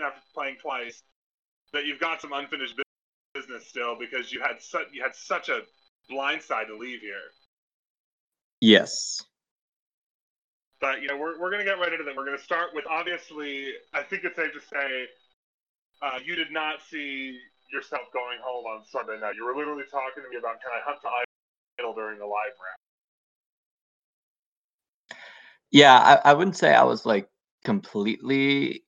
even after playing twice that you've got some unfinished business still because you had such you had such a blind side to leave here. yes, But you know we're we're gonna get right into that. We're gonna start with obviously I think it's safe to say uh, you did not see yourself going home on Sunday night. You were literally talking to me about can I hunt the idol during the live round. yeah. I, I wouldn't say I was like completely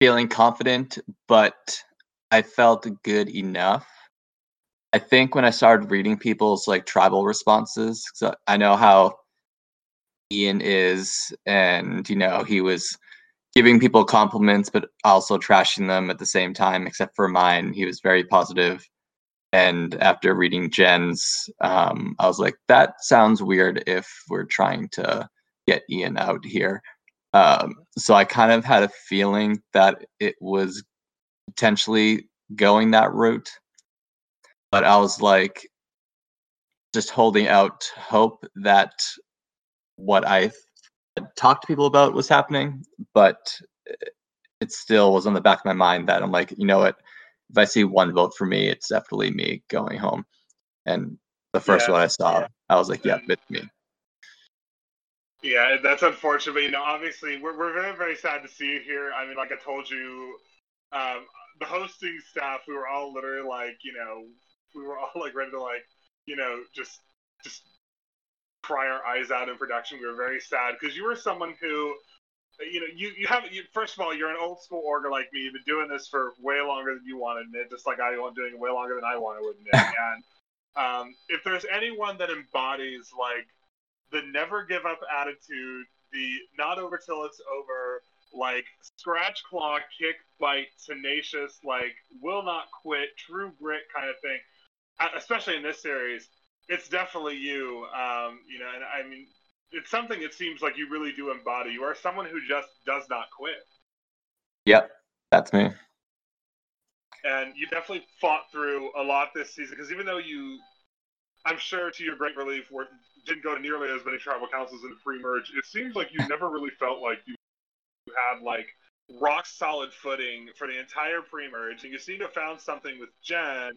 feeling confident, but I felt good enough. I think when I started reading people's like tribal responses, 'cause I know how Ian is, and you know he was giving people compliments, but also trashing them at the same time. Except for mine, he was very positive. And after reading Jen's, um, I was like, that sounds weird if we're trying to get Ian out here. Um, so I kind of had a feeling that it was potentially going that route. But I was like, just holding out hope that what I had talked to people about was happening, but it still was on the back of my mind that I'm like, you know what? If I see one vote for me, it's definitely me going home. And the first Yeah, one I saw. I was like, yeah, it's me. Yeah, that's unfortunate. But, you know, obviously, we're, we're very, very sad to see you here. I mean, like I told you, um, the hosting staff, we were all literally like, you know, we were all like ready to like, you know, just just cry our eyes out in production. We were very sad because you were someone who, you know, you you have you, first of all, you're an old school orger like me. You've been doing this for way longer than you want to admit, just like I am doing it way longer than I want to admit. and um, if there's anyone that embodies like the never give up attitude, the not over till it's over, like scratch claw, kick, bite, tenacious, like will not quit, true grit kind of thing. Especially in this series, it's definitely you. Um, you know, and I mean, it's something it seems like you really do embody. You are someone who just does not quit, Yep, that's me. and you definitely fought through a lot this season. Because even though you, I'm sure to your great relief, were, didn't go to nearly as many tribal councils in the pre-merge, it seems like you never really felt like you had like rock solid footing for the entire pre-merge, and you seem to have found something with Jen.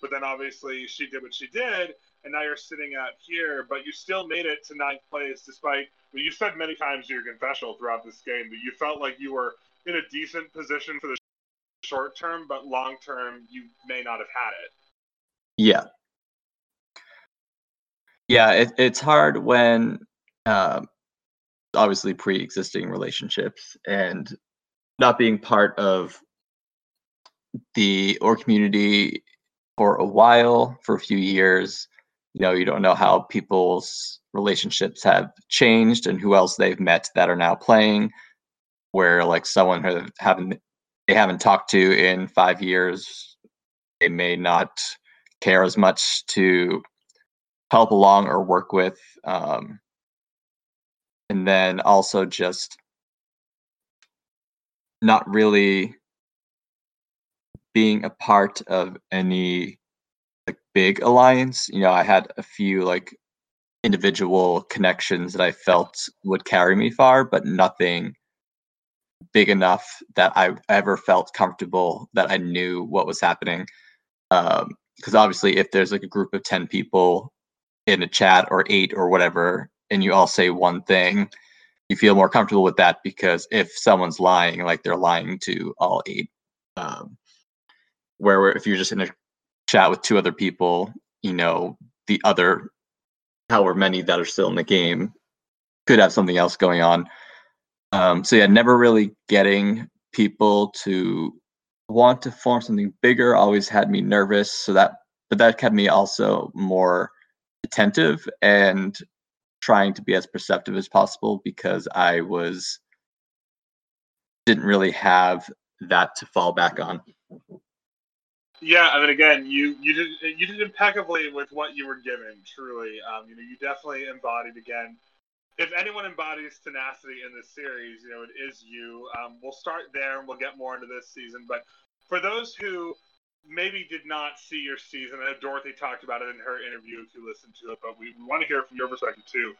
But then obviously she did what she did, and now you're sitting out here. But you still made it to ninth place, despite well, you said many times in your confessional throughout this game that you felt like you were in a decent position for the short term, but long term you may not have had it. Yeah. Yeah, it, it's hard when um, obviously pre-existing relationships and not being part of the org community for a while, for a few years. You know, you don't know how people's relationships have changed and who else they've met that are now playing. Where like someone who haven't they haven't talked to in five years, they may not care as much to help along or work with. Um, and then also just not really being a part of any like big alliance. You know, I had a few like individual connections that I felt would carry me far, but nothing big enough that I ever felt comfortable that I knew what was happening. Um, because obviously, if there's like a group of 10 people in a chat or eight or whatever, and you all say one thing, you feel more comfortable with that because if someone's lying, like they're lying to all eight. Um, where if you're just in a chat with two other people, you know, the other however many that are still in the game could have something else going on. Um, so yeah, never really getting people to want to form something bigger always had me nervous. So that, but that kept me also more attentive and trying to be as perceptive as possible because I was didn't really have that to fall back on. Yeah, I mean, again, you you did you did impeccably with what you were given. Truly, um, you know, you definitely embodied again. If anyone embodies tenacity in this series, you know, it is you. Um, we'll start there, and we'll get more into this season. But for those who maybe did not see your season, I know Dorothy talked about it in her interview. If you listened to it, but we, want to hear from your perspective too.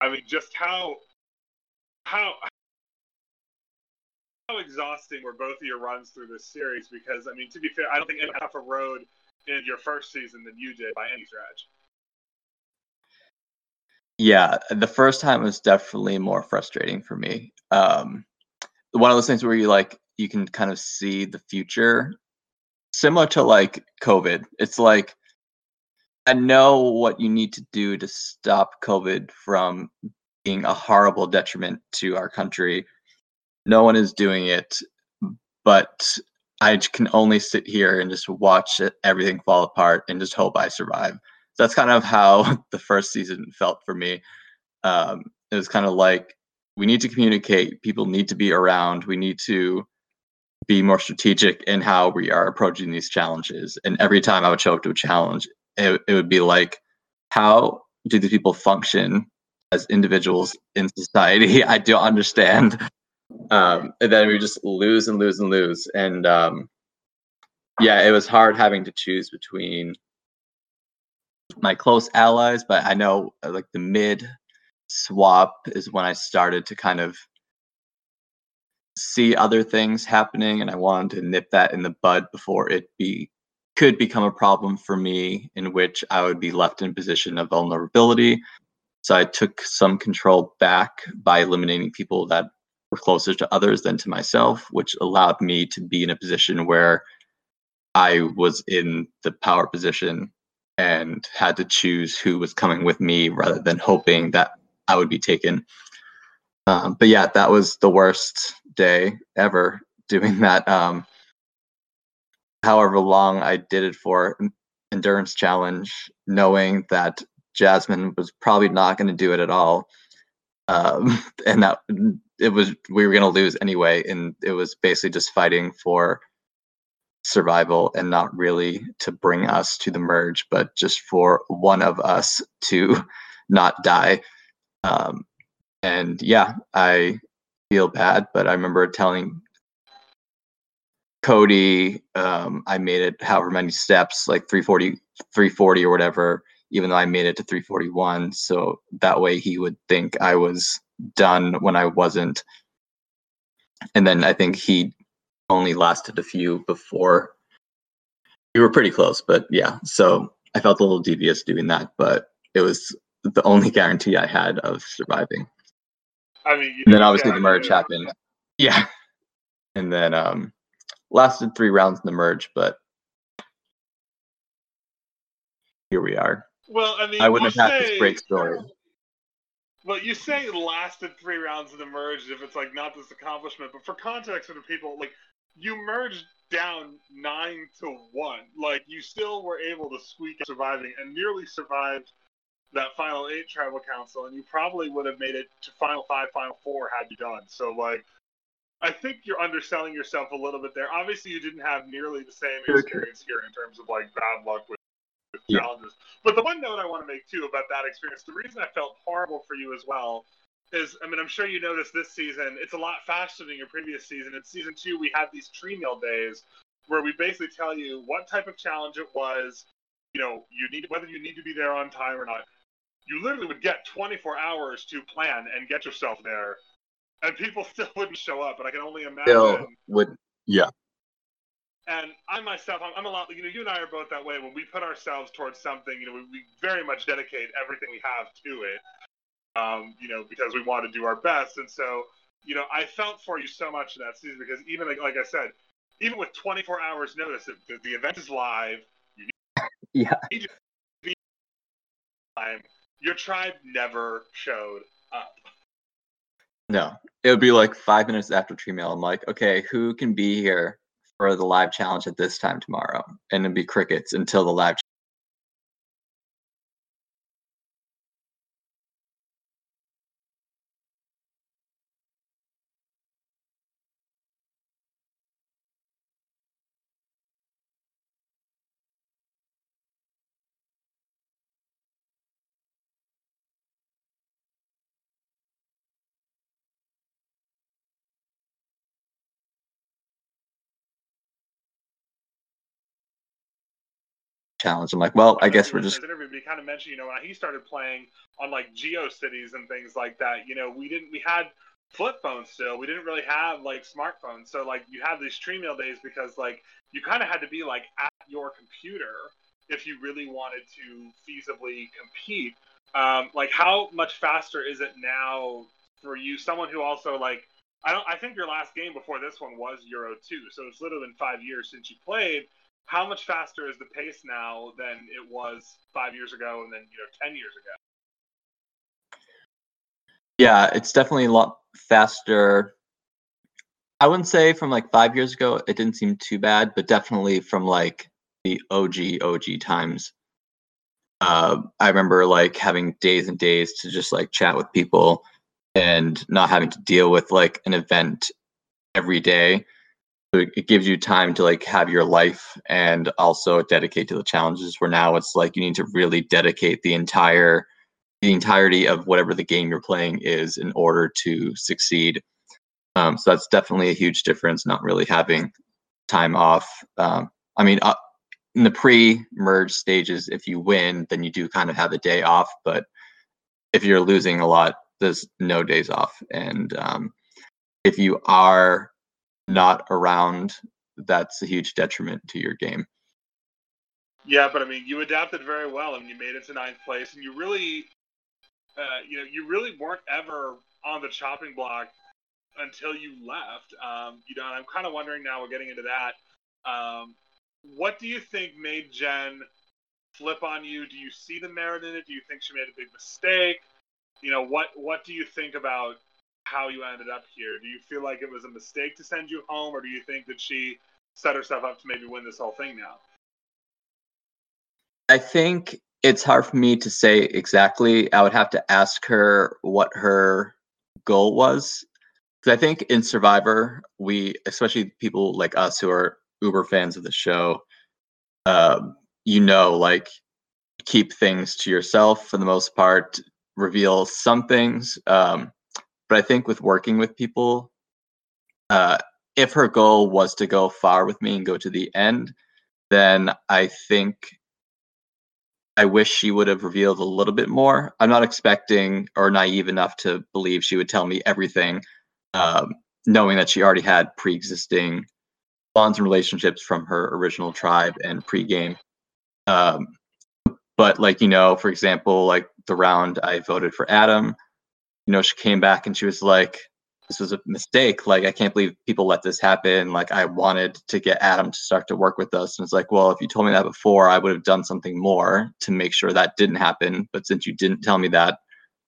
I mean, just how how how exhausting were both of your runs through this series? Because I mean, to be fair, I don't think anyone a road in your first season than you did by any stretch. Yeah, the first time was definitely more frustrating for me. Um, one of those things where you like you can kind of see the future, similar to like COVID. It's like I know what you need to do to stop COVID from being a horrible detriment to our country no one is doing it, but I can only sit here and just watch it, everything fall apart and just hope I survive. That's kind of how the first season felt for me. Um, it was kind of like we need to communicate. People need to be around. We need to be more strategic in how we are approaching these challenges. And every time I would show up to a challenge, it, it would be like, how do these people function as individuals in society? I don't understand um, and then we just lose and lose and lose. And um, yeah, it was hard having to choose between my close allies, but I know uh, like the mid swap is when I started to kind of see other things happening, and I wanted to nip that in the bud before it be could become a problem for me, in which I would be left in a position of vulnerability. So I took some control back by eliminating people that were closer to others than to myself, which allowed me to be in a position where I was in the power position and had to choose who was coming with me rather than hoping that I would be taken. Um, but yeah, that was the worst day ever doing that. Um, however long I did it for endurance challenge, knowing that Jasmine was probably not going to do it at all. Um, and that it was we were going to lose anyway and it was basically just fighting for survival and not really to bring us to the merge but just for one of us to not die um, and yeah i feel bad but i remember telling cody um, i made it however many steps like 340 340 or whatever even though i made it to 341 so that way he would think i was done when I wasn't. And then I think he only lasted a few before we were pretty close, but yeah. So I felt a little devious doing that, but it was the only guarantee I had of surviving. I mean, and then obviously the merge happened. Yeah. And then um lasted three rounds in the merge, but here we are. Well, I mean, I wouldn't have had this great story. Well, you say it lasted three rounds in the merge if it's like not this accomplishment, but for context for the people, like you merged down nine to one. Like you still were able to squeak surviving and nearly survived that final eight tribal council, and you probably would have made it to final five, final four had you done. So like I think you're underselling yourself a little bit there. Obviously you didn't have nearly the same experience here in terms of like bad luck with Yeah. challenges. But the one note I want to make too about that experience, the reason I felt horrible for you as well is, I mean, I'm sure you noticed this season, it's a lot faster than your previous season. In season two, we had these tree mail days where we basically tell you what type of challenge it was, you know, you need whether you need to be there on time or not. You literally would get 24 hours to plan and get yourself there, and people still wouldn't show up. And I can only imagine. Still would yeah. And I myself, I'm, I'm a lot, you know, you and I are both that way. When we put ourselves towards something, you know, we, we very much dedicate everything we have to it, um, you know, because we want to do our best. And so, you know, I felt for you so much in that season because even like, like I said, even with 24 hours notice, the, the event is live, Yeah. time, your tribe never showed up. No. It would be like five minutes after tree mail. I'm like, okay, who can be here for the live challenge at this time tomorrow, and it'd be crickets until the live. Challenge. I'm like, well, I guess we're just. Interview, he kind of mentioned, you know, when he started playing on like GeoCities and things like that, you know, we didn't, we had flip phones still. We didn't really have like smartphones. So like you have these stream mail days because like you kind of had to be like at your computer if you really wanted to feasibly compete. Um, like how much faster is it now for you? Someone who also like I don't I think your last game before this one was Euro 2. So it's literally been 5 years since you played how much faster is the pace now than it was five years ago and then you know 10 years ago? Yeah it's definitely a lot faster. I wouldn't say from like five years ago it didn't seem too bad but definitely from like the og og times. Uh, i remember like having days and days to just like chat with people and not having to deal with like an event every day it gives you time to like have your life and also dedicate to the challenges. Where now it's like you need to really dedicate the entire the entirety of whatever the game you're playing is in order to succeed. Um, so that's definitely a huge difference not really having time off. Um, i mean uh, in the pre-merge stages if you win then you do kind of have a day off but if you're losing a lot there's no days off. And um, if you are not around, that's a huge detriment to your game. Yeah, but I mean, you adapted very well, and you made it to ninth place, and you really, uh, you know, you really weren't ever on the chopping block until you left. Um, you know, I'm kind of wondering now. We're getting into that. Um, what do you think made Jen flip on you? Do you see the merit in it? Do you think she made a big mistake? You know, what what do you think about how you ended up here. Do you feel like it was a mistake to send you home, or do you think that she set herself up to maybe win this whole thing now? I think it's hard for me to say exactly. I would have to ask her what her goal was. Because I think in Survivor, we, especially people like us who are uber fans of the show, um, you know, like keep things to yourself for the most part, reveal some things. Um, but I think with working with people, uh, if her goal was to go far with me and go to the end, then I think I wish she would have revealed a little bit more. I'm not expecting or naive enough to believe she would tell me everything, um, knowing that she already had pre existing bonds and relationships from her original tribe and pre-game. Um, but like you know, for example, like the round I voted for Adam, you know, she came back and she was like, this was a mistake. Like, I can't believe people let this happen. Like, I wanted to get Adam to start to work with us. And it's like, well, if you told me that before, I would have done something more to make sure that didn't happen. But since you didn't tell me that,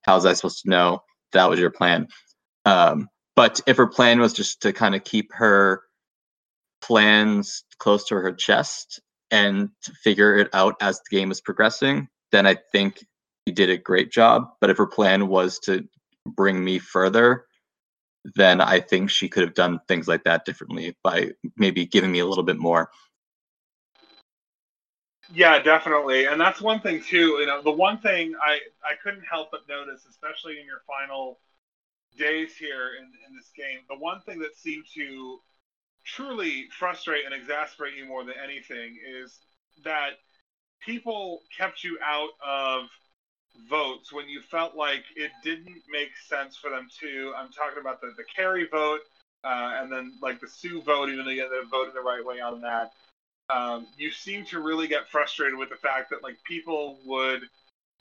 how was I supposed to know that was your plan? Um, but if her plan was just to kind of keep her plans close to her chest and figure it out as the game was progressing, then I think she did a great job. But if her plan was to bring me further, then I think she could have done things like that differently by maybe giving me a little bit more. Yeah, definitely. And that's one thing too, you know, the one thing I I couldn't help but notice, especially in your final days here in, in this game, the one thing that seemed to truly frustrate and exasperate you more than anything is that people kept you out of votes when you felt like it didn't make sense for them to. I'm talking about the, the carry vote uh, and then like the Sue vote, even though you ended the right way on that. Um, you seem to really get frustrated with the fact that like people would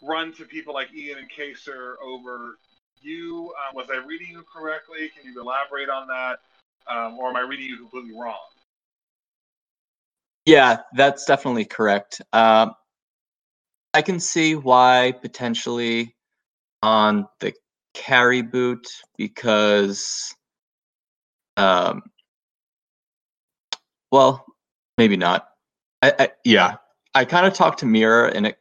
run to people like Ian and Kaser over you. Um, was I reading you correctly? Can you elaborate on that? Um, or am I reading you completely wrong? Yeah, that's definitely correct. Um, I can see why potentially on the carry boot because um, well, maybe not. I, I yeah, I kind of talked to Mira, and it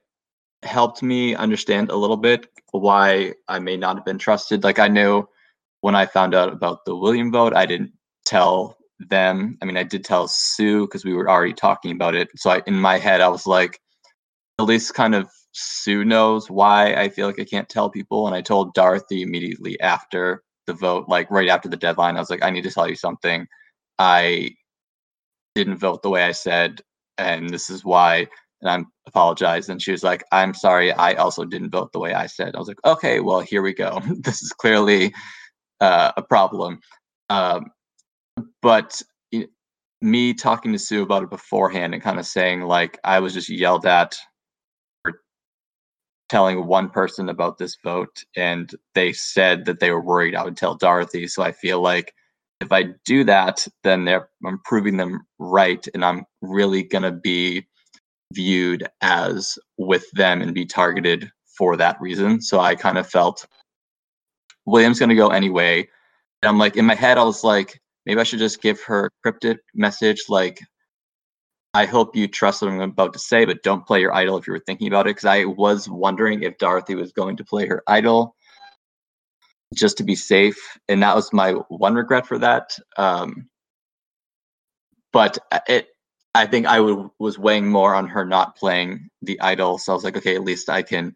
helped me understand a little bit why I may not have been trusted. Like I knew when I found out about the William vote, I didn't tell them. I mean, I did tell Sue because we were already talking about it. So I, in my head, I was like, at least kind of Sue knows why I feel like I can't tell people. And I told Dorothy immediately after the vote, like right after the deadline, I was like, I need to tell you something. I didn't vote the way I said, and this is why. And I'm apologized. And she was like, I'm sorry, I also didn't vote the way I said. I was like, okay, well, here we go. this is clearly uh, a problem. Um, but me talking to Sue about it beforehand and kind of saying like I was just yelled at telling one person about this vote, and they said that they were worried I would tell Dorothy. So I feel like if I do that, then I'm proving them right, and I'm really gonna be viewed as with them and be targeted for that reason. So I kind of felt William's gonna go anyway. And I'm like in my head, I was like, maybe I should just give her cryptic message like, I hope you trust what I'm about to say, but don't play your idol if you were thinking about it. Because I was wondering if Dorothy was going to play her idol just to be safe. And that was my one regret for that. Um, but it, I think I was weighing more on her not playing the idol. So I was like, okay, at least I can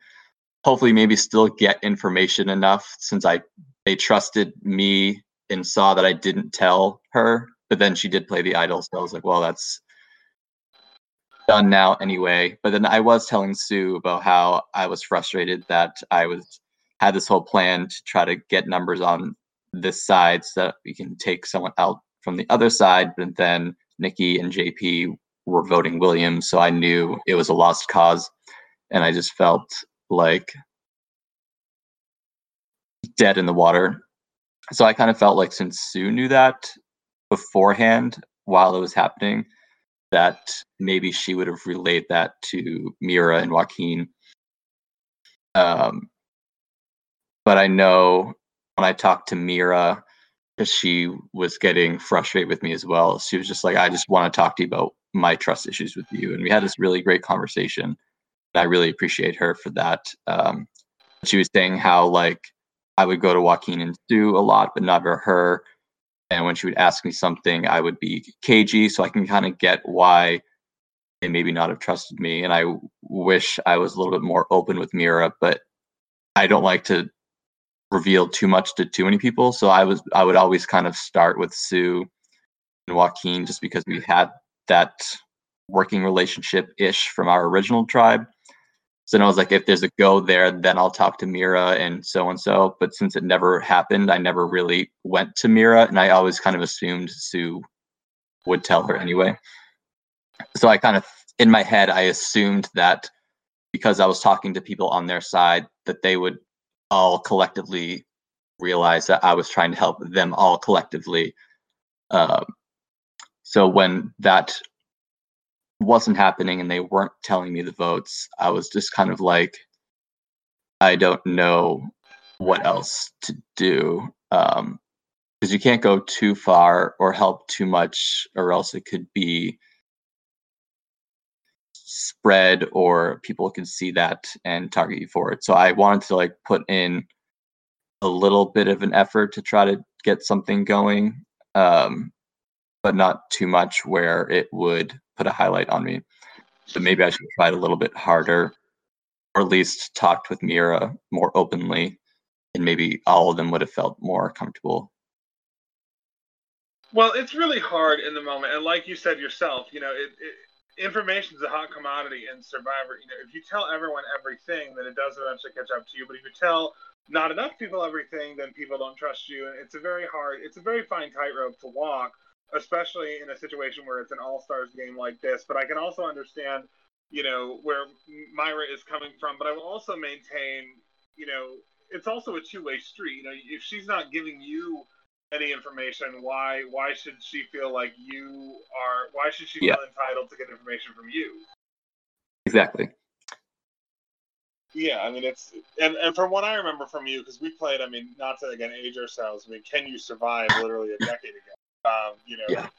hopefully maybe still get information enough since I they trusted me and saw that I didn't tell her, but then she did play the idol, so I was like, well, that's done now anyway. But then I was telling Sue about how I was frustrated that I was had this whole plan to try to get numbers on this side so that we can take someone out from the other side, but then Nikki and JP were voting Williams, so I knew it was a lost cause, and I just felt like dead in the water. So I kind of felt like since Sue knew that beforehand while it was happening, that maybe she would have relayed that to Mira and Joaquin. Um, but I know when I talked to Mira, because she was getting frustrated with me as well. She was just like, I just want to talk to you about my trust issues with you. And we had this really great conversation. I really appreciate her for that. Um, she was saying how, like, I would go to Joaquin and Sue a lot, but never her. And when she would ask me something, I would be cagey. So I can kind of get why they maybe not have trusted me. And I wish I was a little bit more open with Mira, but I don't like to reveal too much to too many people. So I was I would always kind of start with Sue and Joaquin just because we had that working relationship ish from our original tribe. So then I was like, if there's a go there, then I'll talk to Mira and so and so. But since it never happened, I never really went to Mira, and I always kind of assumed Sue would tell her anyway. So I kind of, in my head, I assumed that because I was talking to people on their side, that they would all collectively realize that I was trying to help them all collectively. Um, so when that wasn't happening and they weren't telling me the votes, I was just kind of like, I don't know what else to do. Um, because you can't go too far or help too much, or else it could be spread or people could see that and target you for it. So I wanted to like put in a little bit of an effort to try to get something going. Um, but not too much where it would put a highlight on me. So maybe I should try tried a little bit harder, or at least talked with Mira more openly, and maybe all of them would have felt more comfortable. Well, it's really hard in the moment, and like you said yourself, you know, it, it information is a hot commodity in Survivor. You know, if you tell everyone everything, then it does eventually catch up to you. But if you tell not enough people everything, then people don't trust you, and it's a very hard, it's a very fine tightrope to walk especially in a situation where it's an all stars game like this. But I can also understand, you know, where Myra is coming from. But I will also maintain, you know, it's also a two way street. You know, if she's not giving you any information, why why should she feel like you are? Why should she Yeah. feel entitled to get information from you? Exactly. Yeah, I mean it's and, and from what I remember from you, because we played, I mean, not to again age ourselves. I mean, can you survive literally a decade ago? Um, you know, Yeah.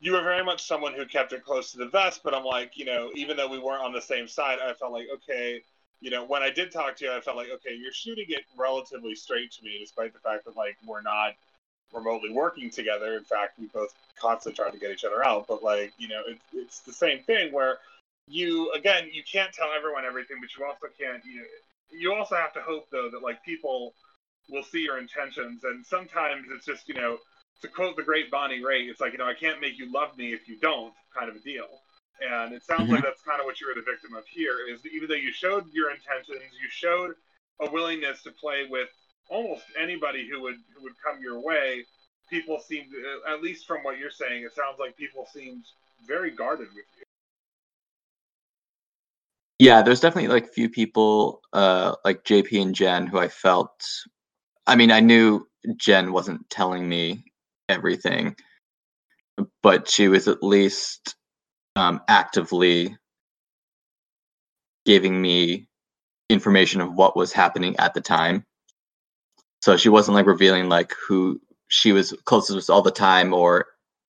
you were very much someone who kept it close to the vest. But I'm like, you know, even though we weren't on the same side, I felt like, okay, you know, when I did talk to you, I felt like, okay, you're shooting it relatively straight to me, despite the fact that like we're not remotely working together. In fact, we both constantly try to get each other out. But like, you know, it, it's the same thing where you again, you can't tell everyone everything, but you also can't. You know, you also have to hope though that like people will see your intentions, and sometimes it's just you know, to quote the great Bonnie Raitt, it's like you know, I can't make you love me if you don't, kind of a deal. And it sounds Mhm. like that's kind of what you were the victim of here. Is that even though you showed your intentions, you showed a willingness to play with almost anybody who would who would come your way. People seemed, at least from what you're saying, it sounds like people seemed very guarded with you. Yeah, there's definitely like few people, uh, like JP and Jen, who I felt. I mean, I knew Jen wasn't telling me everything, but she was at least um, actively giving me information of what was happening at the time. So she wasn't like revealing like who she was closest with all the time or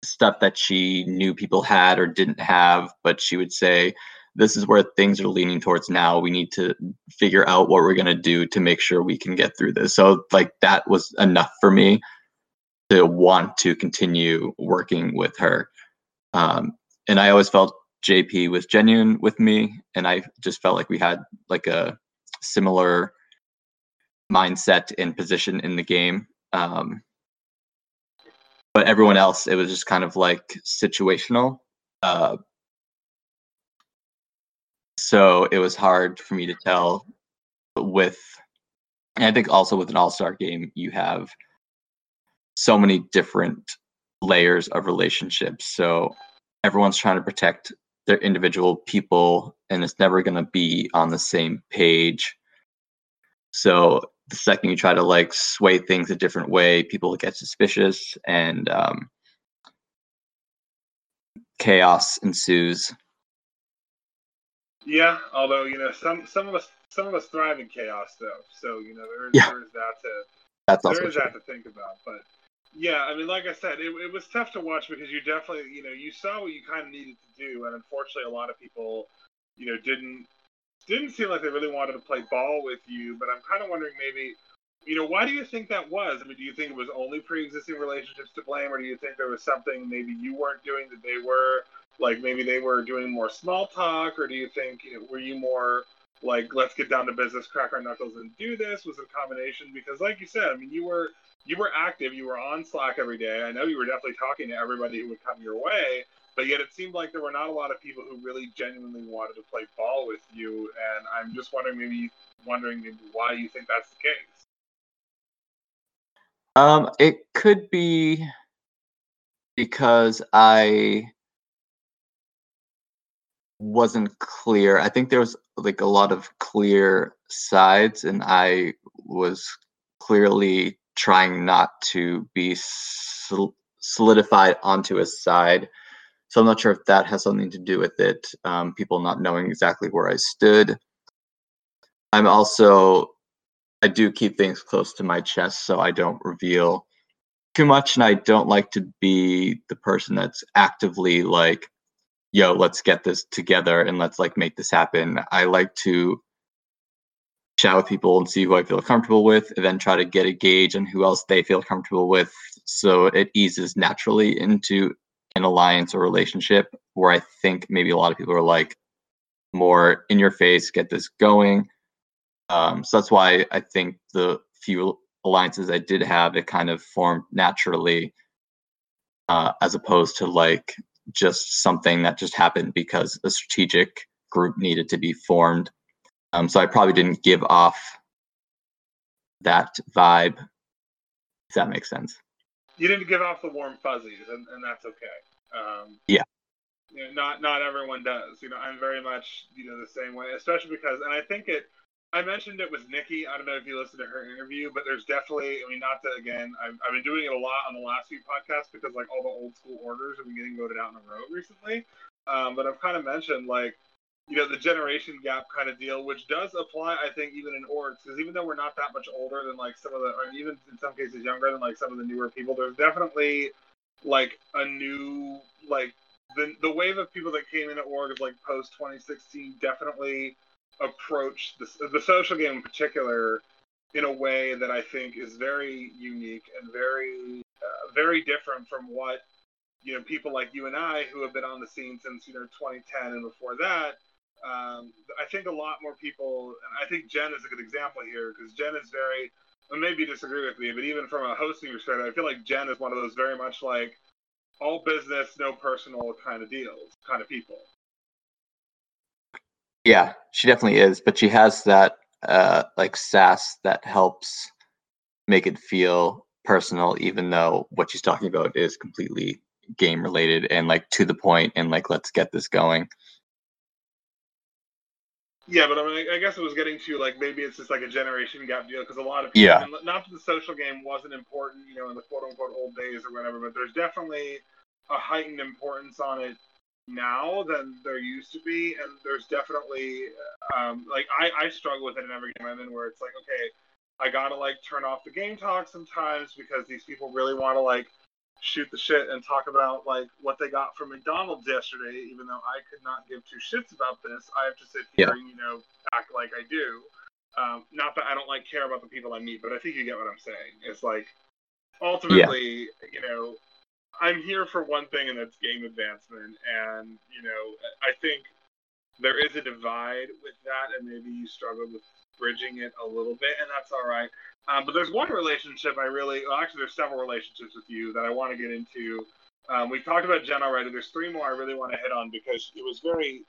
stuff that she knew people had or didn't have, but she would say, this is where things are leaning towards now. We need to figure out what we're going to do to make sure we can get through this. So, like, that was enough for me to want to continue working with her. Um, and I always felt JP was genuine with me, and I just felt like we had like a similar mindset and position in the game. Um, but everyone else, it was just kind of like situational. Uh, so it was hard for me to tell with and i think also with an all-star game you have so many different layers of relationships so everyone's trying to protect their individual people and it's never going to be on the same page so the second you try to like sway things a different way people get suspicious and um, chaos ensues Yeah, although you know some some of us some of us thrive in chaos though, so you know there, Yeah. there is that to that's there is true. that to think about. But yeah, I mean, like I said, it, it was tough to watch because you definitely you know you saw what you kind of needed to do, and unfortunately, a lot of people you know didn't didn't seem like they really wanted to play ball with you. But I'm kind of wondering maybe. You know, why do you think that was? I mean, do you think it was only pre-existing relationships to blame, or do you think there was something maybe you weren't doing that they were? like maybe they were doing more small talk or do you think you know, were you more like let's get down to business crack our knuckles and do this was a combination because like you said i mean you were you were active you were on slack every day. I know you were definitely talking to everybody who would come your way but yet it seemed like there were not a lot of people who really genuinely wanted to play ball with you and i'm just wondering maybe wondering maybe why you think that's the case. Um, it could be because I wasn't clear. I think there was like a lot of clear sides, and I was clearly trying not to be sol- solidified onto a side. So I'm not sure if that has something to do with it. Um, people not knowing exactly where I stood. I'm also I do keep things close to my chest so I don't reveal too much and I don't like to be the person that's actively like yo let's get this together and let's like make this happen. I like to chat with people and see who I feel comfortable with and then try to get a gauge on who else they feel comfortable with so it eases naturally into an alliance or relationship where I think maybe a lot of people are like more in your face get this going um, so that's why I think the few alliances I did have, it kind of formed naturally, uh, as opposed to like just something that just happened because a strategic group needed to be formed. Um, so I probably didn't give off that vibe, if that makes sense. you didn't give off the warm fuzzies, and, and that's okay. Um, Yeah. You know, not not everyone does. You know, I'm very much you know the same way, especially because, and I think it. I mentioned it with Nikki. I don't know if you listened to her interview, but there's definitely. I mean, not that again. I've, I've been doing it a lot on the last few podcasts because like all the old school orgers have been getting voted out in a row recently. Um, but I've kind of mentioned like you know the generation gap kind of deal, which does apply, I think, even in orgs, because even though we're not that much older than like some of the, or even in some cases younger than like some of the newer people, there's definitely like a new like the the wave of people that came into org of like post 2016 definitely approached the the social game in particular in a way that I think is very unique and very uh, very different from what you know people like you and I who have been on the scene since you know 2010 and before that. Um, I think a lot more people, and I think Jen is a good example here because Jen is very, and maybe you disagree with me, but even from a hosting perspective, I feel like Jen is one of those very much like all business, no personal kind of deals, kind of people. Yeah, she definitely is, but she has that uh like sass that helps make it feel personal even though what she's talking about is completely game related and like to the point and like let's get this going. Yeah, but I mean, I guess it was getting to like maybe it's just like a generation gap deal because a lot of people, Yeah. not that the social game wasn't important, you know, in the quote unquote old days or whatever, but there's definitely a heightened importance on it now than there used to be, and there's definitely um, like I, I struggle with it in every game I'm in where it's like okay, I gotta like turn off the game talk sometimes because these people really want to like shoot the shit and talk about like what they got from McDonald's yesterday, even though I could not give two shits about this. I have to sit here Yeah. and you know act like I do. Um, not that I don't like care about the people I meet, but I think you get what I'm saying. It's like ultimately, you know, I'm here for one thing, and that's game advancement. And you know, I think there is a divide with that, and maybe you struggle with bridging it a little bit, and that's all right. Um, but there's one relationship I really, well, actually, there's several relationships with you that I want to get into. Um, we talked about Jen already. There's three more I really want to hit on because it was very,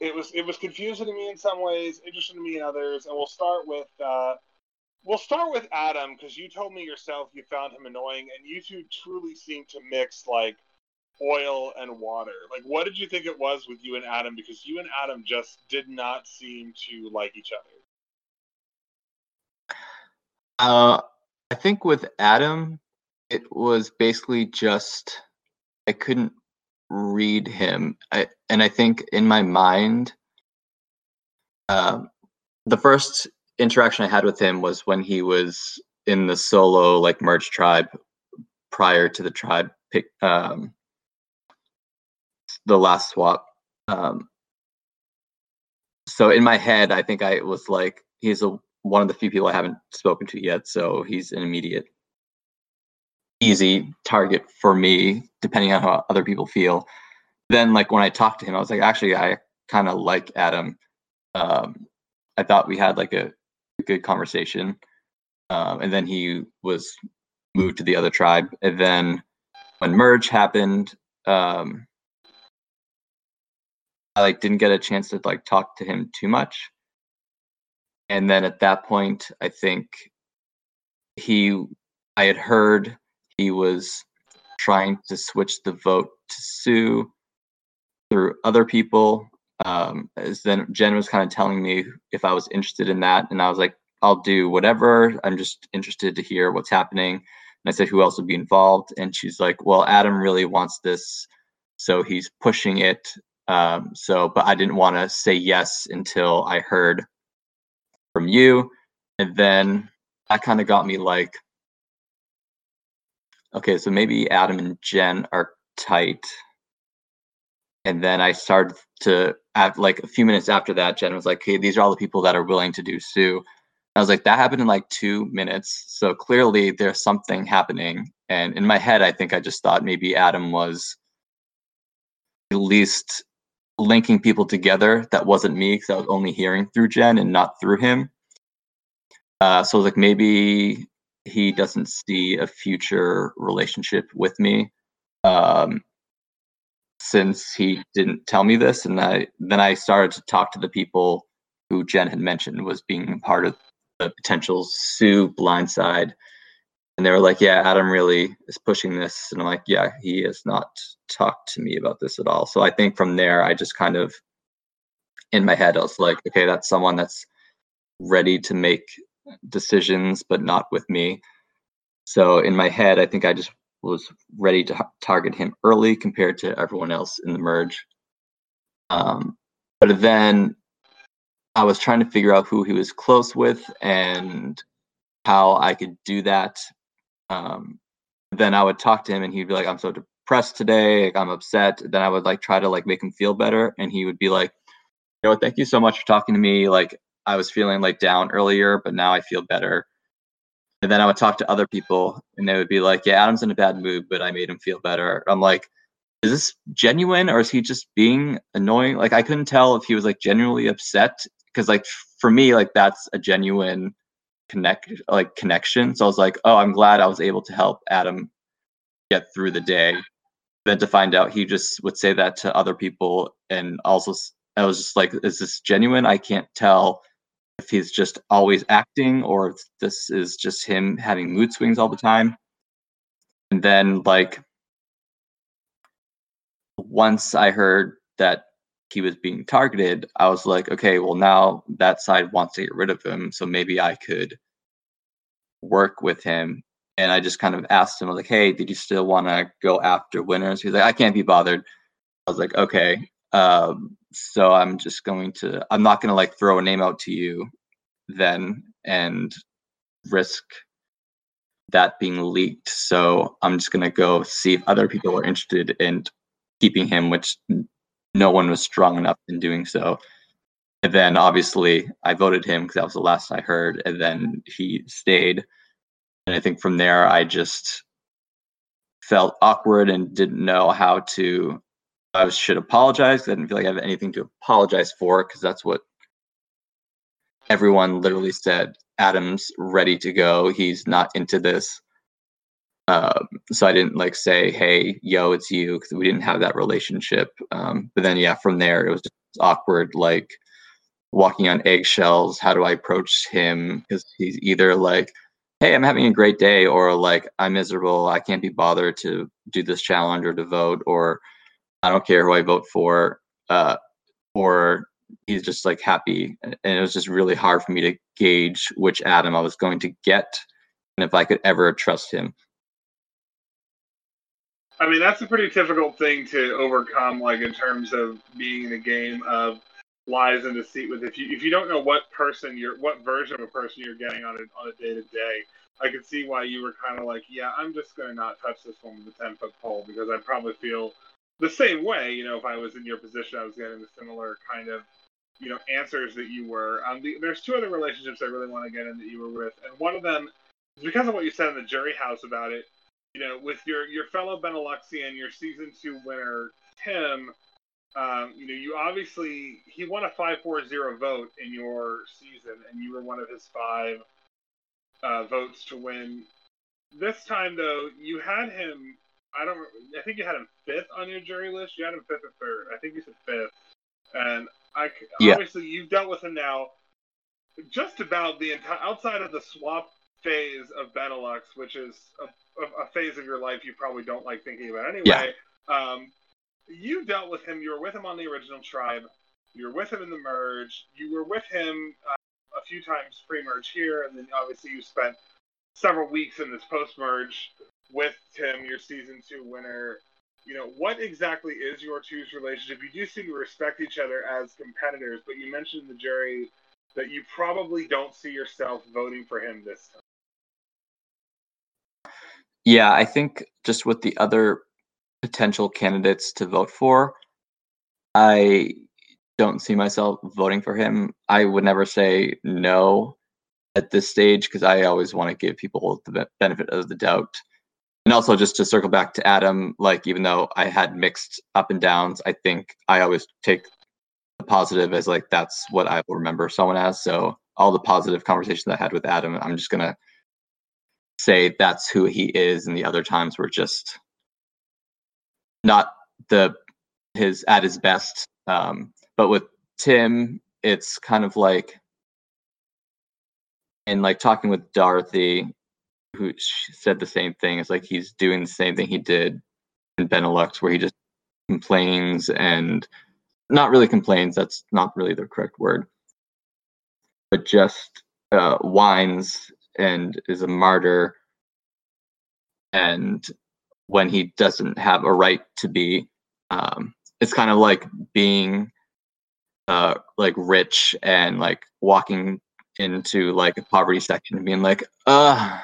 it was it was confusing to me in some ways, interesting to me in others. And we'll start with uh, we'll start with Adam because you told me yourself you found him annoying, and you two truly seem to mix like oil and water. Like, what did you think it was with you and Adam? Because you and Adam just did not seem to like each other. Uh, I think with Adam, it was basically just I couldn't read him, I, and I think in my mind, um, the first interaction I had with him was when he was in the solo like merge tribe prior to the tribe pick um, the last swap. Um, so in my head, I think I was like, he's a one of the few people I haven't spoken to yet, so he's an immediate easy target for me, depending on how other people feel. Then, like when I talked to him, I was like, actually, I kind of like Adam. Um, I thought we had like a, a good conversation, um, and then he was moved to the other tribe. And then when merge happened, um, I like didn't get a chance to like talk to him too much and then at that point i think he i had heard he was trying to switch the vote to sue through other people um then jen was kind of telling me if i was interested in that and i was like i'll do whatever i'm just interested to hear what's happening and i said who else would be involved and she's like well adam really wants this so he's pushing it um so but i didn't want to say yes until i heard from you. And then that kind of got me like, okay, so maybe Adam and Jen are tight. And then I started to, at like a few minutes after that, Jen was like, hey, these are all the people that are willing to do Sue. I was like, that happened in like two minutes. So clearly there's something happening. And in my head, I think I just thought maybe Adam was at least linking people together. That wasn't me because I was only hearing through Jen and not through him. Uh, so like maybe he doesn't see a future relationship with me um, since he didn't tell me this, and I then I started to talk to the people who Jen had mentioned was being part of the potential Sue blindside, and they were like, "Yeah, Adam really is pushing this," and I'm like, "Yeah, he has not talked to me about this at all." So I think from there, I just kind of in my head, I was like, "Okay, that's someone that's ready to make decisions, but not with me." So in my head, I think I just was ready to target him early compared to everyone else in the merge. Um, but then I was trying to figure out who he was close with and how I could do that. Um, then I would talk to him and he'd be like, I'm so depressed today. Like, I'm upset. Then I would like try to like make him feel better, and he would be like, "You know, thank you so much for talking to me. Like, I was feeling like down earlier, but now I feel better." And then I would talk to other people, and they would be like, "Yeah, Adam's in a bad mood, but I made him feel better." I'm like, "Is this genuine, or is he just being annoying?" Like, I couldn't tell if he was like genuinely upset because, like, for me, like that's a genuine connect like connection. So I was like, "Oh, I'm glad I was able to help Adam get through the day." Then to find out he just would say that to other people, and also I was just like, "Is this genuine?" I can't tell if he's just always acting or if this is just him having mood swings all the time. And then like once I heard that he was being targeted, I was like, okay, well now that side wants to get rid of him, so maybe I could work with him. And I just kind of asked him like, hey, did you still want to go after winners? He's like, I can't be bothered. I was like, okay, um, so I'm just going to, I'm not going to like throw a name out to you then and risk that being leaked. So I'm just going to go see if other people are interested in keeping him, which no one was strong enough in doing so. And then obviously I voted him because that was the last I heard. And then he stayed. And I think from there, I just felt awkward and didn't know how to I should apologize. I didn't feel like I have anything to apologize for because that's what everyone literally said. Adam's ready to go. He's not into this. Um, so I didn't like say, "Hey, yo, it's you," because we didn't have that relationship. Um, but then, yeah, from there it was just awkward, like walking on eggshells. How do I approach him? Because he's either like, "Hey, I'm having a great day," or like, "I'm miserable. I can't be bothered to do this challenge or to vote," or I don't care who I vote for, uh, or he's just like happy. And it was just really hard for me to gauge which Adam I was going to get and if I could ever trust him. I mean, that's a pretty difficult thing to overcome, like in terms of being in a game of lies and deceit. With if you if you don't know what person you're, what version of a person you're getting on a on a day to day, I could see why you were kind of like, yeah, I'm just gonna not touch this one with a ten foot pole because I probably feel the same way, you know, if I was in your position, I was getting the similar kind of, you know, answers that you were. Um, the, there's two other relationships I really want to get in that you were with, and one of them is because of what you said in the jury house about it. You know, with your your fellow Beneluxian, your season two winner Tim. Um, you know, you obviously he won a five four zero vote in your season, and you were one of his five uh, votes to win. This time, though, you had him I don't. I think you had him fifth on your jury list. You had him fifth or third. I think you said fifth. And I yeah. obviously you've dealt with him now. Just about the entire outside of the swap phase of Benelux, which is a, a, phase of your life you probably don't like thinking about anyway. Yeah. Um, you dealt with him. You were with him on the original tribe. You were with him in the merge. You were with him uh, a few times pre-merge here, and then obviously you spent several weeks in this post-merge with Tim, your season two winner. You know, what exactly is your two's relationship? You do seem to respect each other as competitors, but you mentioned the jury that you probably don't see yourself voting for him this time. Yeah, I think just with the other potential candidates to vote for, I don't see myself voting for him. I would never say no at this stage because I always want to give people the benefit of the doubt and also just to circle back to Adam, like even though I had mixed up and downs, I think I always take the positive as like that's what I will remember someone as. So all the positive conversations I had with Adam, I'm just gonna say that's who he is, and the other times were just not the his at his best. Um, but with Tim, it's kind of like and like talking with Dorothy, who said the same thing. It's like he's doing the same thing he did in Benelux, where he just complains and not really complains. That's not really the correct word, but just uh, whines and is a martyr. And when he doesn't have a right to be, um, it's kind of like being uh, like rich and like walking into like a poverty section and being like, uh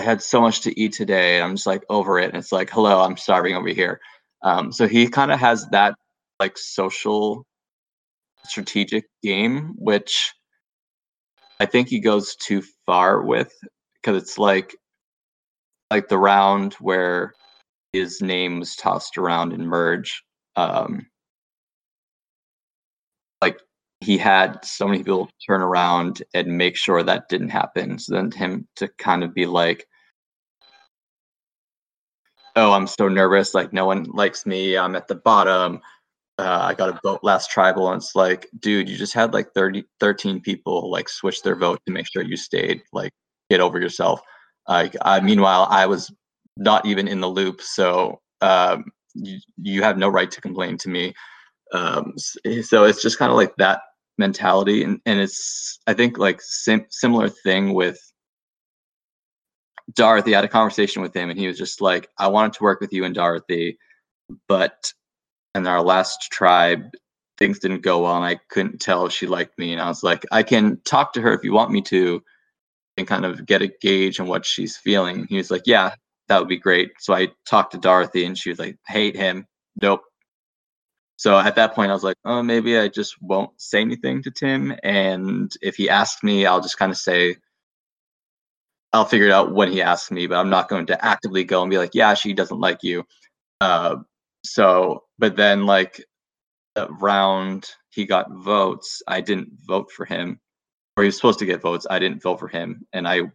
I had so much to eat today. I'm just like over it. And it's like, hello, I'm starving over here. Um, so he kind of has that like social strategic game, which I think he goes too far with because it's like like the round where his name was tossed around in merge. Um, he had so many people turn around and make sure that didn't happen. So then him to kind of be like, "Oh, I'm so nervous. Like no one likes me. I'm at the bottom. Uh, I got a vote last tribal." And it's like, dude, you just had like 30, 13 people like switch their vote to make sure you stayed. Like, get over yourself. Like, I meanwhile, I was not even in the loop, so um, you, you have no right to complain to me. Um, so it's just kind of like that mentality and, and it's i think like sim- similar thing with dorothy. I had a conversation with him and he was just like i wanted to work with you and dorothy but in our last tribe things didn't go well and i couldn't tell if she liked me. And i was like i can talk to her if you want me to and kind of get a gauge on what she's feeling. He was like yeah that would be great. So i talked to dorothy and she was like hate him. Nope so at that point, I was like, oh, maybe I just won't say anything to Tim. And if he asks me, I'll just kind of say, I'll figure it out when he asks me, but I'm not going to actively go and be like, yeah, she doesn't like you. Uh, so, but then like the round he got votes, I didn't vote for him, or he was supposed to get votes. I didn't vote for him, and I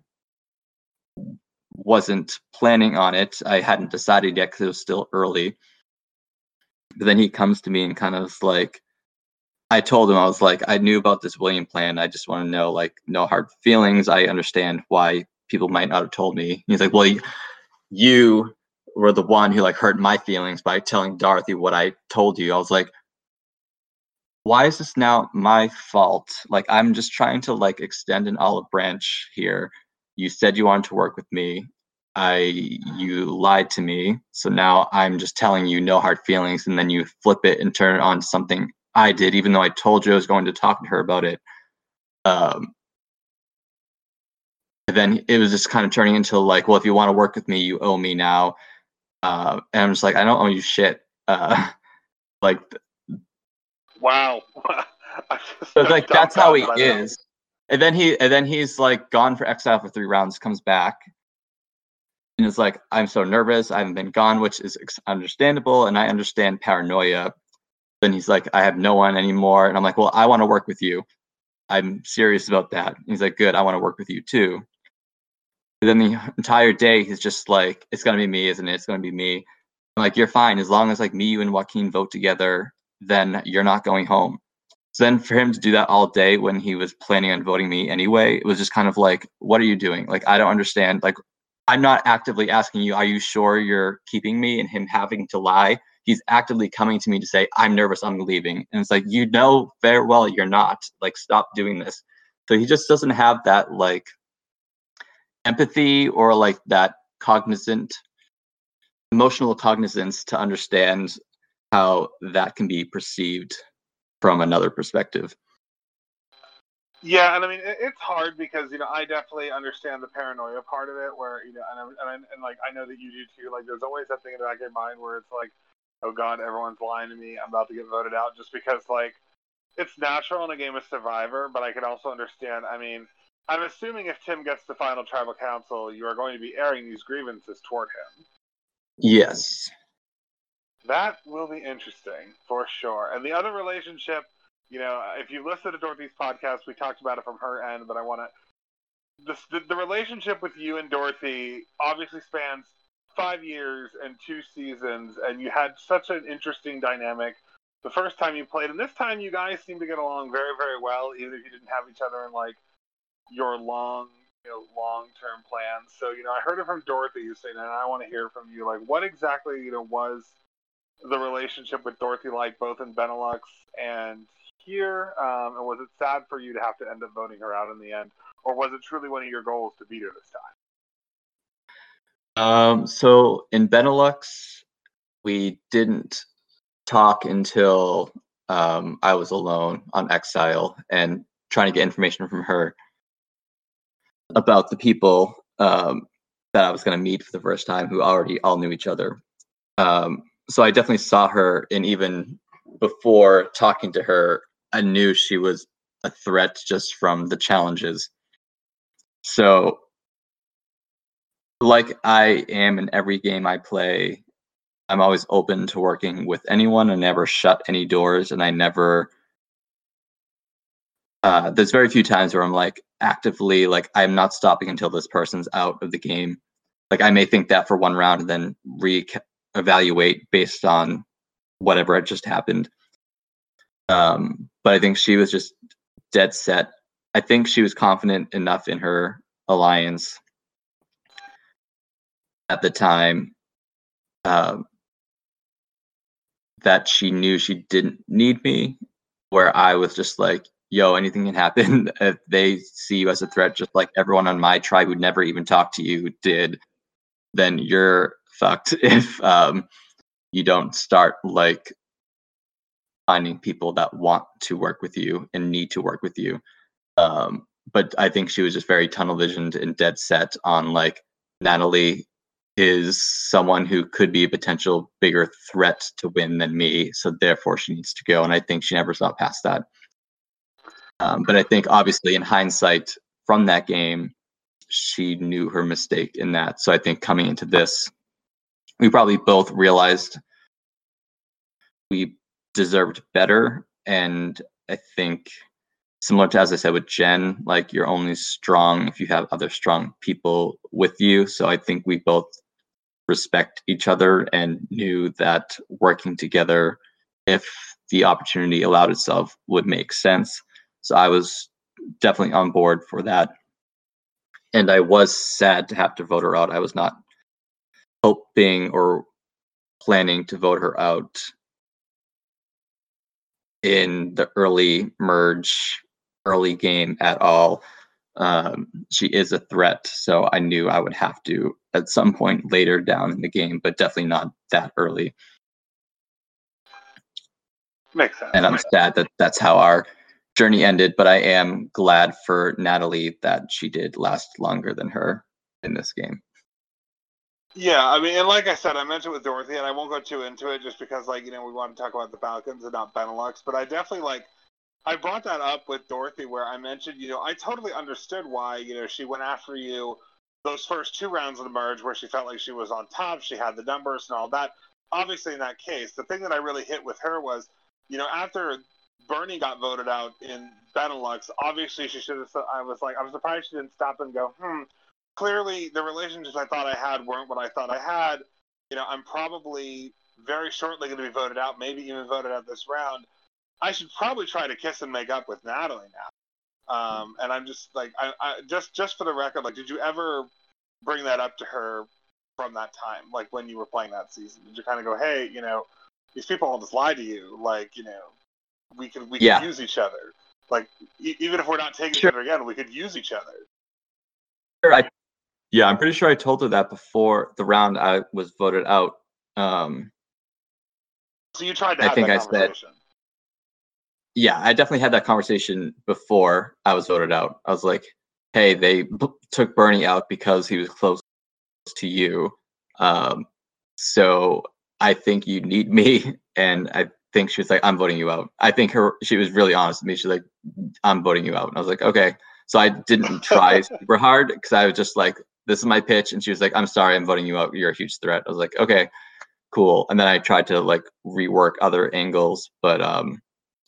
wasn't planning on it. I hadn't decided yet because it was still early. But then he comes to me and kind of like, I told him I was like, I knew about this William plan. I just want to know, like, no hard feelings. I understand why people might not have told me. He's like, well, you were the one who like hurt my feelings by telling Dorothy what I told you. I was like, why is this now my fault? Like, I'm just trying to like extend an olive branch here. You said you wanted to work with me. I you lied to me. So now I'm just telling you no hard feelings, and then you flip it and turn it on to something I did, even though I told you I was going to talk to her about it. Um, then it was just kind of turning into like, well, if you want to work with me, you owe me now. Uh, and I'm just like, I don't owe you shit. Uh, like, wow. so like that's how he is. And then he and then he's like gone for exile for three rounds, comes back, and it's like i'm so nervous. I haven't been gone which is understandable. And i understand paranoia. Then he's like i have no one anymore. And i'm like well i want to work with you. I'm serious about that. He's like good. I want to work with you too. But then the entire day he's just like it's gonna be me isn't it? It's gonna be me. I'm like you're fine. As long as like me you and joaquin vote together then you're not going home. So then for him to do that all day when he was planning on voting me anyway it was just kind of like what are you doing? Like i don't understand. Like I'm not actively asking you, are you sure you're keeping me? And him having to lie. He's actively coming to me to say, I'm nervous, I'm leaving. And it's like, you know very well you're not. Like, stop doing this. So he just doesn't have that like empathy or like that cognizant emotional cognizance to understand how that can be perceived from another perspective. Yeah, and I mean it, it's hard because you know I definitely understand the paranoia part of it, where you know, and and, and, and like I know that you do too. Like, there's always that thing in the back of your mind where it's like, oh God, everyone's lying to me. I'm about to get voted out, just because like it's natural in a game of Survivor. But I can also understand. I mean, I'm assuming if Tim gets the final tribal council, you are going to be airing these grievances toward him. Yes. That will be interesting for sure. And the other relationship you know, if you listen to Dorothy's podcast, we talked about it from her end, but I want to. The, the, relationship with you and Dorothy obviously spans five years and two seasons, and you had such an interesting dynamic the first time you played, and this time you guys seem to get along very, very well, even if you didn't have each other in like your long, you know, long-term plans. So, you know, I heard it from Dorothy you saying, and I want to hear from you, like, what exactly, you know, was the relationship with Dorothy like, both in Benelux and here? Um, and was it sad for you to have to end up voting her out in the end, or was it truly one of your goals to beat her this time? Um, so in Benelux, we didn't talk until um, I was alone on Exile and trying to get information from her about the people. Um, that I was going to meet for the first time who already all knew each other. Um, so I definitely saw her, and even before talking to her, I knew she was a threat just from the challenges. So, like I am in every game I play, I'm always open to working with anyone. I never shut any doors, and I never. Uh, there's very few times where I'm like actively like I'm not stopping until this person's out of the game. Like I may think that for one round and then re-evaluate based on whatever had just happened. Um, but I think she was just dead set. I think she was confident enough in her alliance at the time um, that she knew she didn't need me. Where I was just like, yo, anything can happen. if they see you as a threat, just like everyone on my tribe who never even talked to you did, then you're fucked if um, you don't start like finding people that want to work with you and need to work with you. Um, but I think she was just very tunnel visioned and dead set on like Natalie is someone who could be a potential bigger threat to win than me. So therefore she needs to go. And I think she never saw past that. Um, but I think obviously in hindsight from that game, she knew her mistake in that. So I think coming into this, we probably both realized we deserved better. And I think similar to as I said with Jen, like you're only strong if you have other strong people with you. So I think we both respect each other and knew that working together, if the opportunity allowed itself, would make sense. So I was definitely on board for that. And I was sad to have to vote her out. I was not hoping or planning to vote her out in the early merge, early game at all. Um, she is a threat, so I knew I would have to at some point later down in the game, but definitely not that early. Makes sense. And I'm sad that that's how our journey ended, but I am glad for Natalie that she did last longer than her in this game. Yeah, I mean, and like I said, I mentioned with Dorothy, and I won't go too into it just because, like, you know, we want to talk about the Balkans and not Benelux. But I definitely like, I brought that up with Dorothy where I mentioned, you know, I totally understood why, you know, she went after you those first two rounds of the merge where she felt like she was on top, she had the numbers and all that. Obviously, in that case, the thing that I really hit with her was, you know, after Bernie got voted out in Benelux, obviously she should have. I was like, I'm surprised she didn't stop and go, hmm clearly the relationships I thought I had weren't what I thought I had. You know, I'm probably very shortly going to be voted out, maybe even voted out this round. I should probably try to kiss and make up with Natalie now. Um, and I'm just like, I, I just just for the record, like, did you ever bring that up to her from that time, like when you were playing that season? Did you kind of go, hey, you know, these people all just lied to you, like, you know, we could we Yeah. could use each other, like e- even if we're not taking Sure. each other again, we could use each other. I, yeah, I'm pretty sure I told her that before the round I was voted out. Um, So you tried to I have think that I said- conversation. yeah, I definitely had that conversation before I was voted out. I was like, hey, they b- took Bernie out because he was close to you. Um, so I think you need me. And I think she was like, I'm voting you out. I think her, she was really honest with me. She's like, I'm voting you out. And I was like, okay. So I didn't try super hard because I was just like, this is my pitch. And she was like, I'm sorry, I'm voting you out. You're a huge threat. I was like, okay, cool. And then I tried to like rework other angles, but um,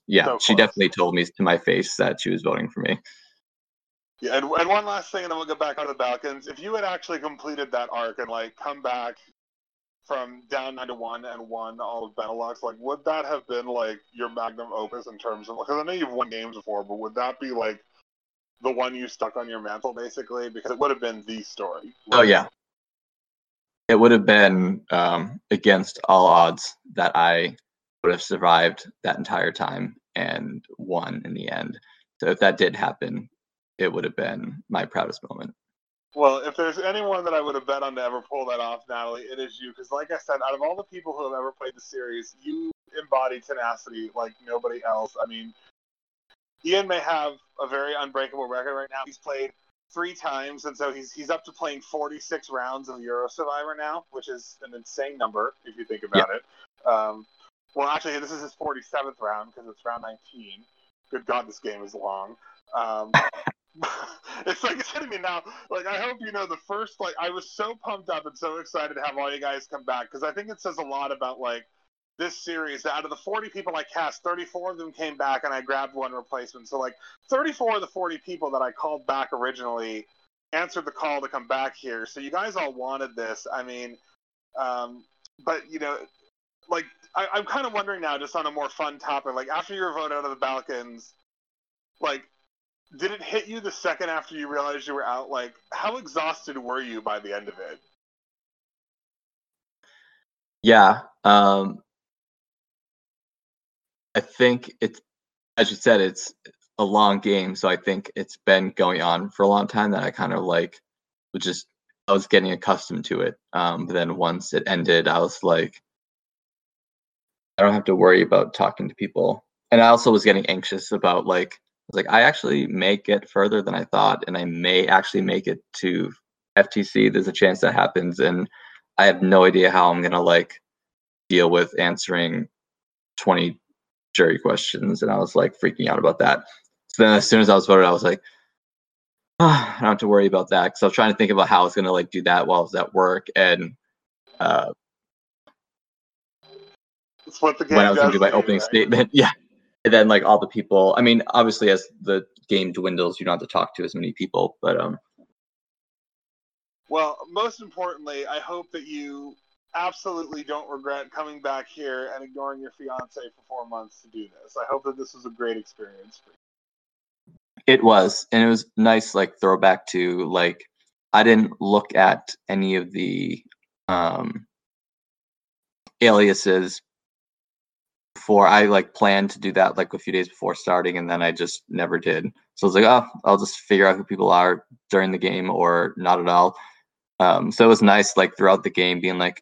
yeah, So she definitely told me to my face that she was voting for me. Yeah, and, and one last thing, and then we'll get back on the Balkans. If you had actually completed that arc and like come back from down nine to one and won all of Benelux, like would that have been like your magnum opus in terms of? Because I know you've won games before, but would that be like the one you stuck on your mantle basically? Because it would have been the story. Oh yeah, it would have been um, against all odds that I would have survived that entire time and won in the end. So if that did happen, it would have been my proudest moment. Well, if there's anyone that I would have bet on to ever pull that off, Natalie, it is you. Because, like I said, out of all the people who have ever played the series, you embody tenacity like nobody else. I mean, Ian may have a very unbreakable record right now. He's played three times, and so he's he's up to playing 46 rounds of Euro Survivor now, which is an insane number if you think about it. Um, well, actually, this is his 47th round because it's round 19. Good God, this game is long. Um, it's like it's hitting me now. Like I hope you know the first. Like I was so pumped up and so excited to have all you guys come back because I think it says a lot about like this series. Out of the 40 people I cast, 34 of them came back, and I grabbed one replacement. So like 34 of the 40 people that I called back originally answered the call to come back here. So you guys all wanted this. I mean, um, but you know, like I, I'm kind of wondering now, just on a more fun topic. Like after your vote out of the Balkans, like did it hit you the second after you realized you were out? Like, how exhausted were you by the end of it? Yeah. Um, I think it's, as you said, it's a long game. So I think it's been going on for a long time that I kind of like was just, I was getting accustomed to it. Um, but then once it ended, I was like, I don't have to worry about talking to people. And I also was getting anxious about like, I was like, I actually may get further than I thought, and I may actually make it to FTC. There's a chance that happens, and I have no idea how I'm gonna like deal with answering 20 jury questions. And I was like freaking out about that. So then, as soon as I was voted, I was like, oh, I don't have to worry about that because I was trying to think about how I was gonna like do that while I was at work and uh, It's what the game when I was gonna do my opening right? statement. Yeah. And then like all the people, I mean, obviously as the game dwindles, you don't have to talk to as many people, but um Well, most importantly, I hope that you absolutely don't regret coming back here and ignoring your fiance for four months to do this. I hope that this was a great experience for you. it was and it was nice like throwback to like I didn't look at any of the um aliases before I like planned to do that like a few days before starting and then I just never did. So I was like, oh, I'll just figure out who people are during the game or not at all. Um, so it was nice like throughout the game being like,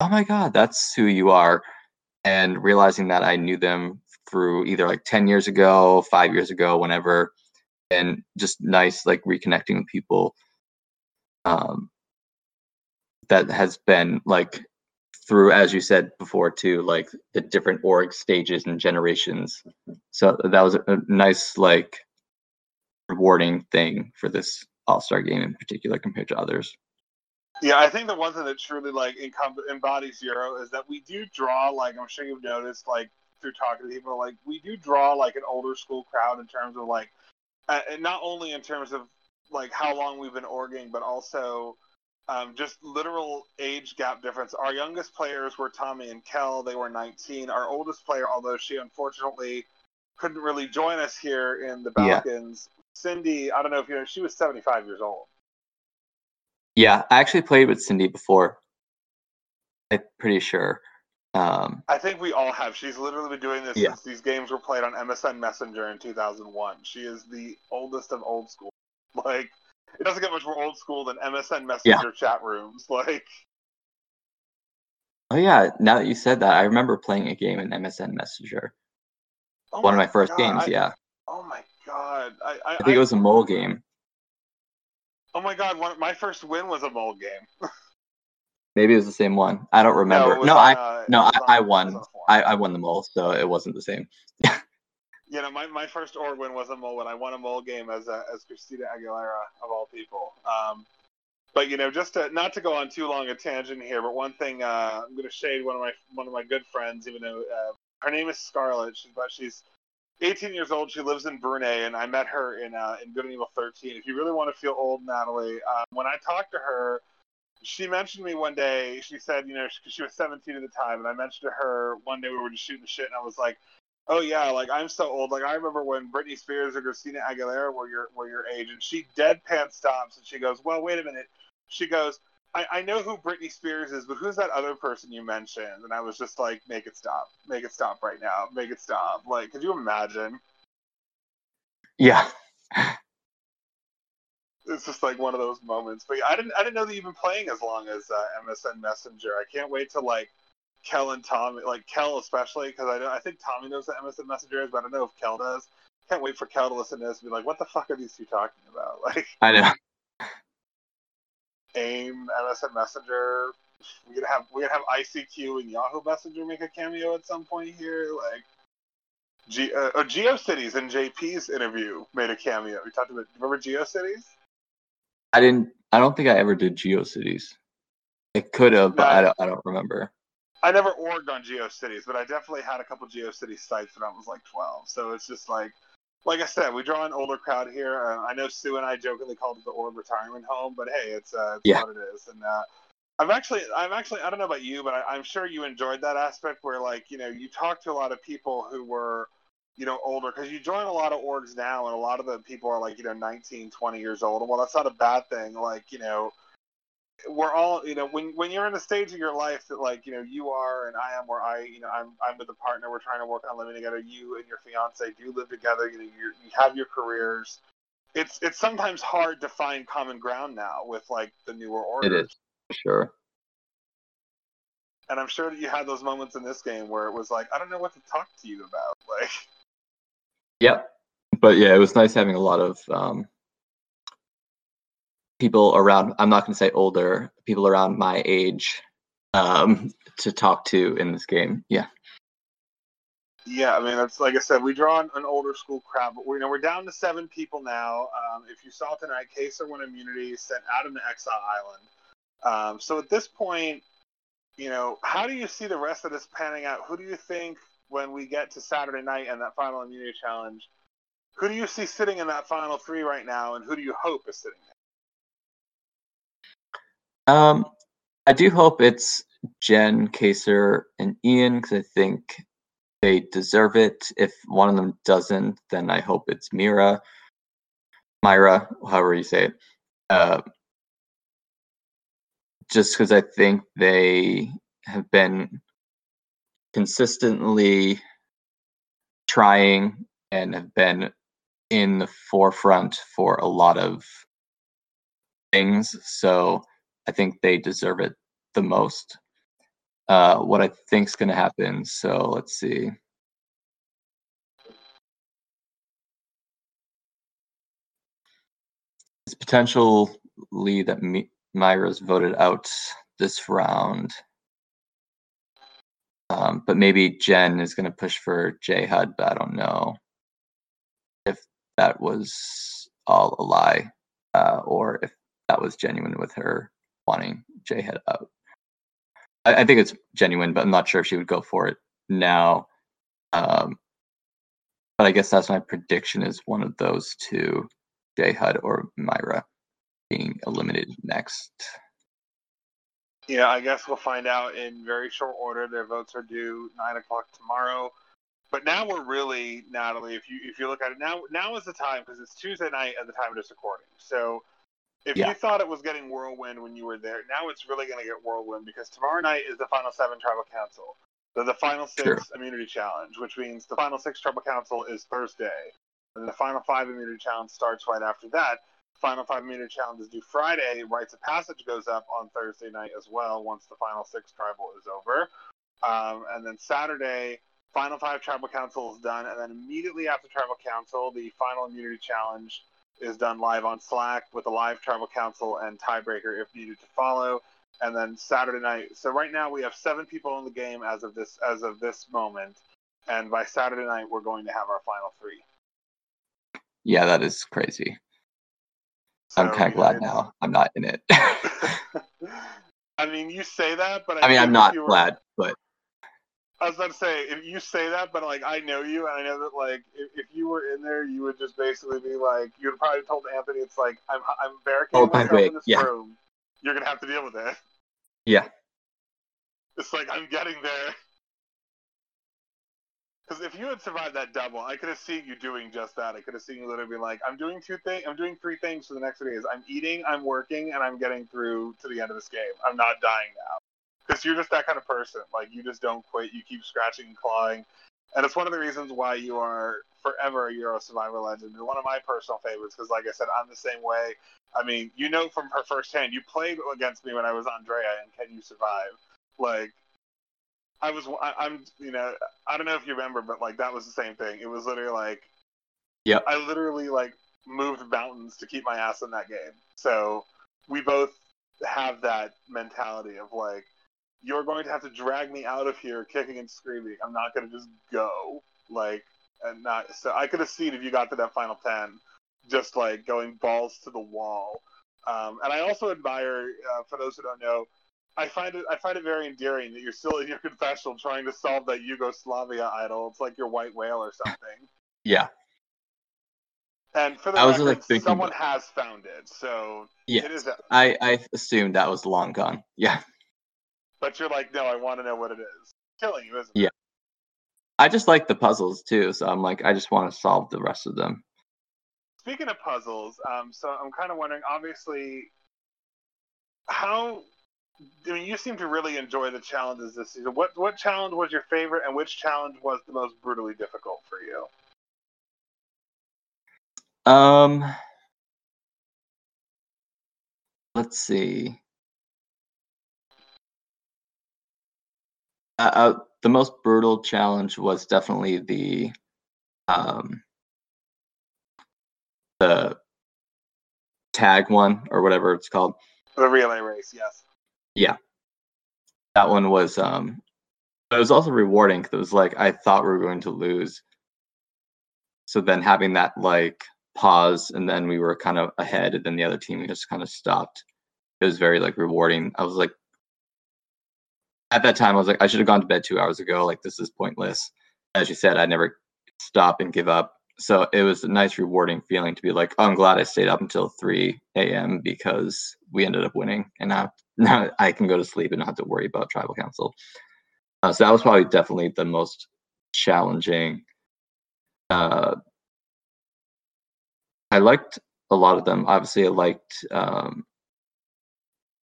oh my god, that's who you are, and realizing that I knew them through either like ten years ago, five years ago, whenever, and just nice like reconnecting with people. Um, that has been like through as you said before too like the different org stages and generations so that was a, nice like rewarding thing for this all-star game in particular compared to others Yeah, I think the one thing that truly like embodies Euro is that we do draw like I'm sure you've noticed like through talking to people like we do draw like an older school crowd in terms of like uh, and not only in terms of like how long we've been orging but also um, just literal age gap difference. Our youngest players were Tommy and Kel. They were 19. Our oldest player, although she unfortunately couldn't really join us here in the Yeah. Balkans, Cindy. I don't know if you know. She was 75 years old. Yeah i actually played with cindy before i'm pretty sure um I think we all have. She's literally been doing this Yeah. since these games were played on MSN Messenger in 2001. She is the oldest of old school. Like, it doesn't get much more old school than MSN Messenger chat rooms. Like, oh yeah now that you said that i remember playing a game in msn messenger oh one of my first God, games I- yeah Oh my god. I, I, i think it was a mole game Oh my god. One, my first win was a mole game. maybe it was the same one i don't remember no, on, i uh, no I, on- I won. I, I won the mole so it wasn't the same you know, my, my first org win was a mole when I won a mole game as a, as Christina Aguilera of all people. Um, but you know, just to, not to go on too long a tangent here, but one thing uh, I'm going to shade one of my one of my good friends, even though uh, her name is Scarlett, but she's 18 years old. She lives in Brunei, and I met her in uh, in Good and Evil 13. If you really want to feel old, Natalie, uh, when I talked to her, she mentioned me one day. She said, you know, she, she was 17 at the time, and I mentioned to her one day we were just shooting shit, and I was like, oh yeah, like I'm so old. Like I remember when Britney Spears or Christina Aguilera were your were your age, and she deadpan stops and she goes, well, wait a minute. She goes, I, I know who Britney Spears is, but who's that other person you mentioned? And I was just like, make it stop, make it stop right now, make it stop. Like, could you imagine? yeah It's just like one of those moments. But yeah, I didn't I didn't know that you've been playing as long as uh, MSN Messenger. I can't wait to like Kel and Tommy, like Kel especially, because I, I think Tommy knows what MSN Messenger is, but I don't know if Kel does. can't wait for Kel to listen to this and be like, "What the fuck are these two talking about?" Like I know. AIM, MSN Messenger. We could have we could have ICQ and Yahoo Messenger make a cameo at some point here. Like, G, uh, oh, GeoCities in JP's interview made a cameo. We talked about. Remember GeoCities? I didn't. I don't think I ever did GeoCities. It could have, but No. I don't. I don't remember. I never orged on GeoCities, but I definitely had a couple GeoCities sites when I was like 12. So it's just like, like I said, we draw an older crowd here. Uh, I know Sue and I jokingly called it the Org retirement home, but hey, it's, uh, it's Yeah. what it is. And uh, I'm actually, I'm actually, I don't know about you, but I, I'm sure you enjoyed that aspect where like, you know, you talk to a lot of people who were, you know, older because you join a lot of orgs now, and a lot of the people are like, you know, 19, 20 years old. And well, that's not a bad thing. Like, you know, we're all you know when when you're in a stage of your life that like you know you are and I am where I you know I'm I'm with a partner we're trying to work on living together you and your fiance do live together you know you you have your careers it's it's sometimes hard to find common ground now with like the newer It orgers is for sure. and I'm sure that you had those moments in this game where it was like I don't know what to talk to you about like Yep. But yeah, it was nice having a lot of um, people around. I'm not going to say older people around my age um, to talk to in this game. Yeah. Yeah, I mean that's like I said, we draw an, older school crowd, but we're you know we're down to seven people now. Um, if you saw tonight, Kaser won immunity, sent Adam to Exile Island. Um, so at this point, you know, how do you see the rest of this panning out? Who do you think when we get to Saturday night and that final immunity challenge? Who do you see sitting in that final three right now, and who do you hope is sitting there? Um, I do hope it's Jen, Kaser, and Ian because I think they deserve it. If one of them doesn't, then I hope it's Mira, Myra, however you say it. Uh, just because I think they have been consistently trying and have been in the forefront for a lot of things. So I think they deserve it the most. Uh, what I think's going to happen. So let's see. It's potentially that Myra's voted out this round. Um, but maybe Jen is going to push for J HUD, but I don't know if that was all a lie uh, or if that was genuine with her wanting J HUD out. I, I think it's genuine, but I'm not sure if she would go for it now. Um, but I guess that's my prediction is one of those two, J HUD or Myra, being eliminated next. Yeah, I guess we'll find out in very short order. Their votes are due nine o'clock tomorrow. But now we're really, Natalie, if you if you look at it now, now is the time because it's Tuesday night at the time of this recording. So if Yeah. you thought it was getting whirlwind when you were there, now it's really going to get whirlwind because tomorrow night is the final seven tribal council. So the final six Sure. immunity challenge, which means the final six tribal council is Thursday, and the final five immunity challenge starts right after that. Final five immunity challenge is due Friday. Rites of passage goes up on Thursday night as well once the final six tribal is over. Um, and then Saturday, final five tribal council is done, and then immediately after tribal council, the final immunity challenge is done live on Slack with a live tribal council and tiebreaker if needed to follow. And then Saturday night. So right now we have seven people in the game as of this as of this moment, and by Saturday night we're going to have our final three. Yeah, that is crazy. I'm kind of know, glad now I'm not in it. I mean, you say that, but I, I mean, I'm not were- glad, but I was about to say, if you say that, but like I know you, and I know that like if, if you were in there, you would just basically be like, you'd probably told Anthony, it's like I'm I'm barricading my myself in this yeah. room. You're gonna have to deal with it. yeah, It's like I'm getting there. Because if you had survived that double, I could have seen you doing just that. I could have seen you literally be like, "I'm doing two things. I'm doing three things for the next three days. I'm eating, I'm working, and I'm getting through to the end of this game. I'm not dying now." Because you're just that kind of person. Like you just don't quit. You keep scratching and clawing, and it's one of the reasons why you are forever a Euro Survivor legend. And one of my personal favorites. Because like I said, I'm the same way. I mean, you know from her firsthand. You played against me when I was Andrea and Can You Survive? Like I was, I, I'm, you know, I don't know if you remember, but like that was the same thing. It was literally like yeah, I literally like moved mountains to keep my ass in that game. So we both have that mentality of like, you're going to have to drag me out of here kicking and screaming. I'm not going to just go. Like, and not. So I could have seen if you got to that final 10, just like going balls to the wall. Um, and I also admire, uh, for those who don't know, I find it I find it very endearing that you're still in your confessional trying to solve that Yugoslavia idol. It's like your white whale or something. Yeah. And for the I was, record, like, thinking someone has found it, so Yeah. it is. A, I I assumed that was long gone. Yeah. But you're like, no, I want to know what it is. Killing you, isn't Yeah. it? Yeah. I just like the puzzles too, so I'm like I just want to solve the rest of them. Speaking of puzzles, um, so I'm kind of wondering, obviously, how. I mean, you seem to really enjoy the challenges this season. What what challenge was your favorite, and which challenge was the most brutally difficult for you? Um let's see. Uh, uh, the most brutal challenge was definitely the um the tag one or whatever it's called. The relay race, yes. Yeah, that one was um but it was also rewarding because it was like I thought we were going to lose. So then having that like pause and then we were kind of ahead and then the other team just kind of stopped. It was very like rewarding. I was like at that time I was like I should have gone to bed 2 hours ago like this is pointless. As you said I never stop and give up. So it was a nice rewarding feeling to be like oh, I'm glad I stayed up until 3 a.m. because we ended up winning and now now I can go to sleep and not have to worry about tribal council. Uh, so that was probably definitely the most challenging. Uh, I liked a lot of them. Obviously, I liked um,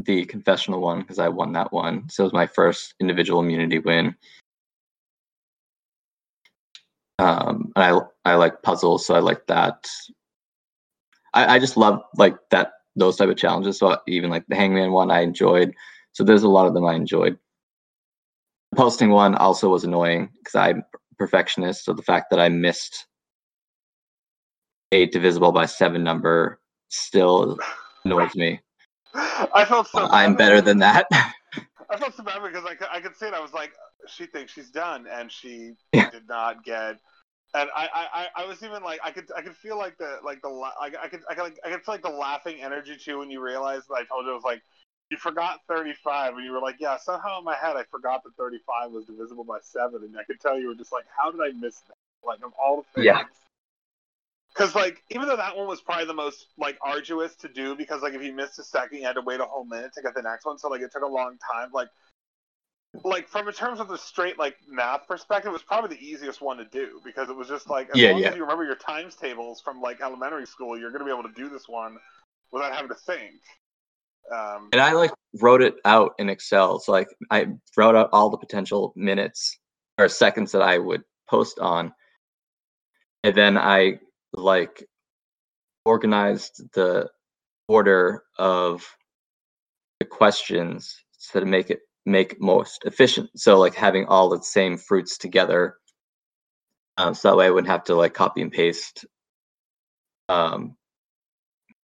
the confessional one because I won that one. So it was my first individual immunity win. Um, and I I like puzzles, so I like that. I, I just love like that those type of challenges. So even like the Hangman one, I enjoyed. So there's a lot of them I enjoyed. The posting one also was annoying because I'm perfectionist. So the fact that I missed a divisible by seven number still annoys me. I felt so. I'm better than that. I felt so bad because I could, I could see it. I was like, she thinks she's done, and she Yeah. did not get. And I, I, I- was even like, I could, I could feel like the, like the, I, I could, I could, like, I could feel like the laughing energy too when you realized that I told you it was like, you forgot 35, and you were like, yeah, somehow in my head I forgot that 35 was divisible by seven, and I could tell you were just like, how did I miss that? Like of all the things. Yeah. Because like, even though that one was probably the most like arduous to do, because like if you missed a second, you had to wait a whole minute to get the next one, so like it took a long time. Like, like from in terms of the straight like math perspective, it was probably the easiest one to do because it was just like as Yeah, long yeah. as you remember your times tables from like elementary school, you're gonna be able to do this one without having to think. Um, and I like wrote it out in Excel. So like I wrote out all the potential minutes or seconds that I would post on. And then I like organized the order of the questions so to make it make most efficient. So like having all the same fruits together. Um, so that way I wouldn't have to like copy and paste um,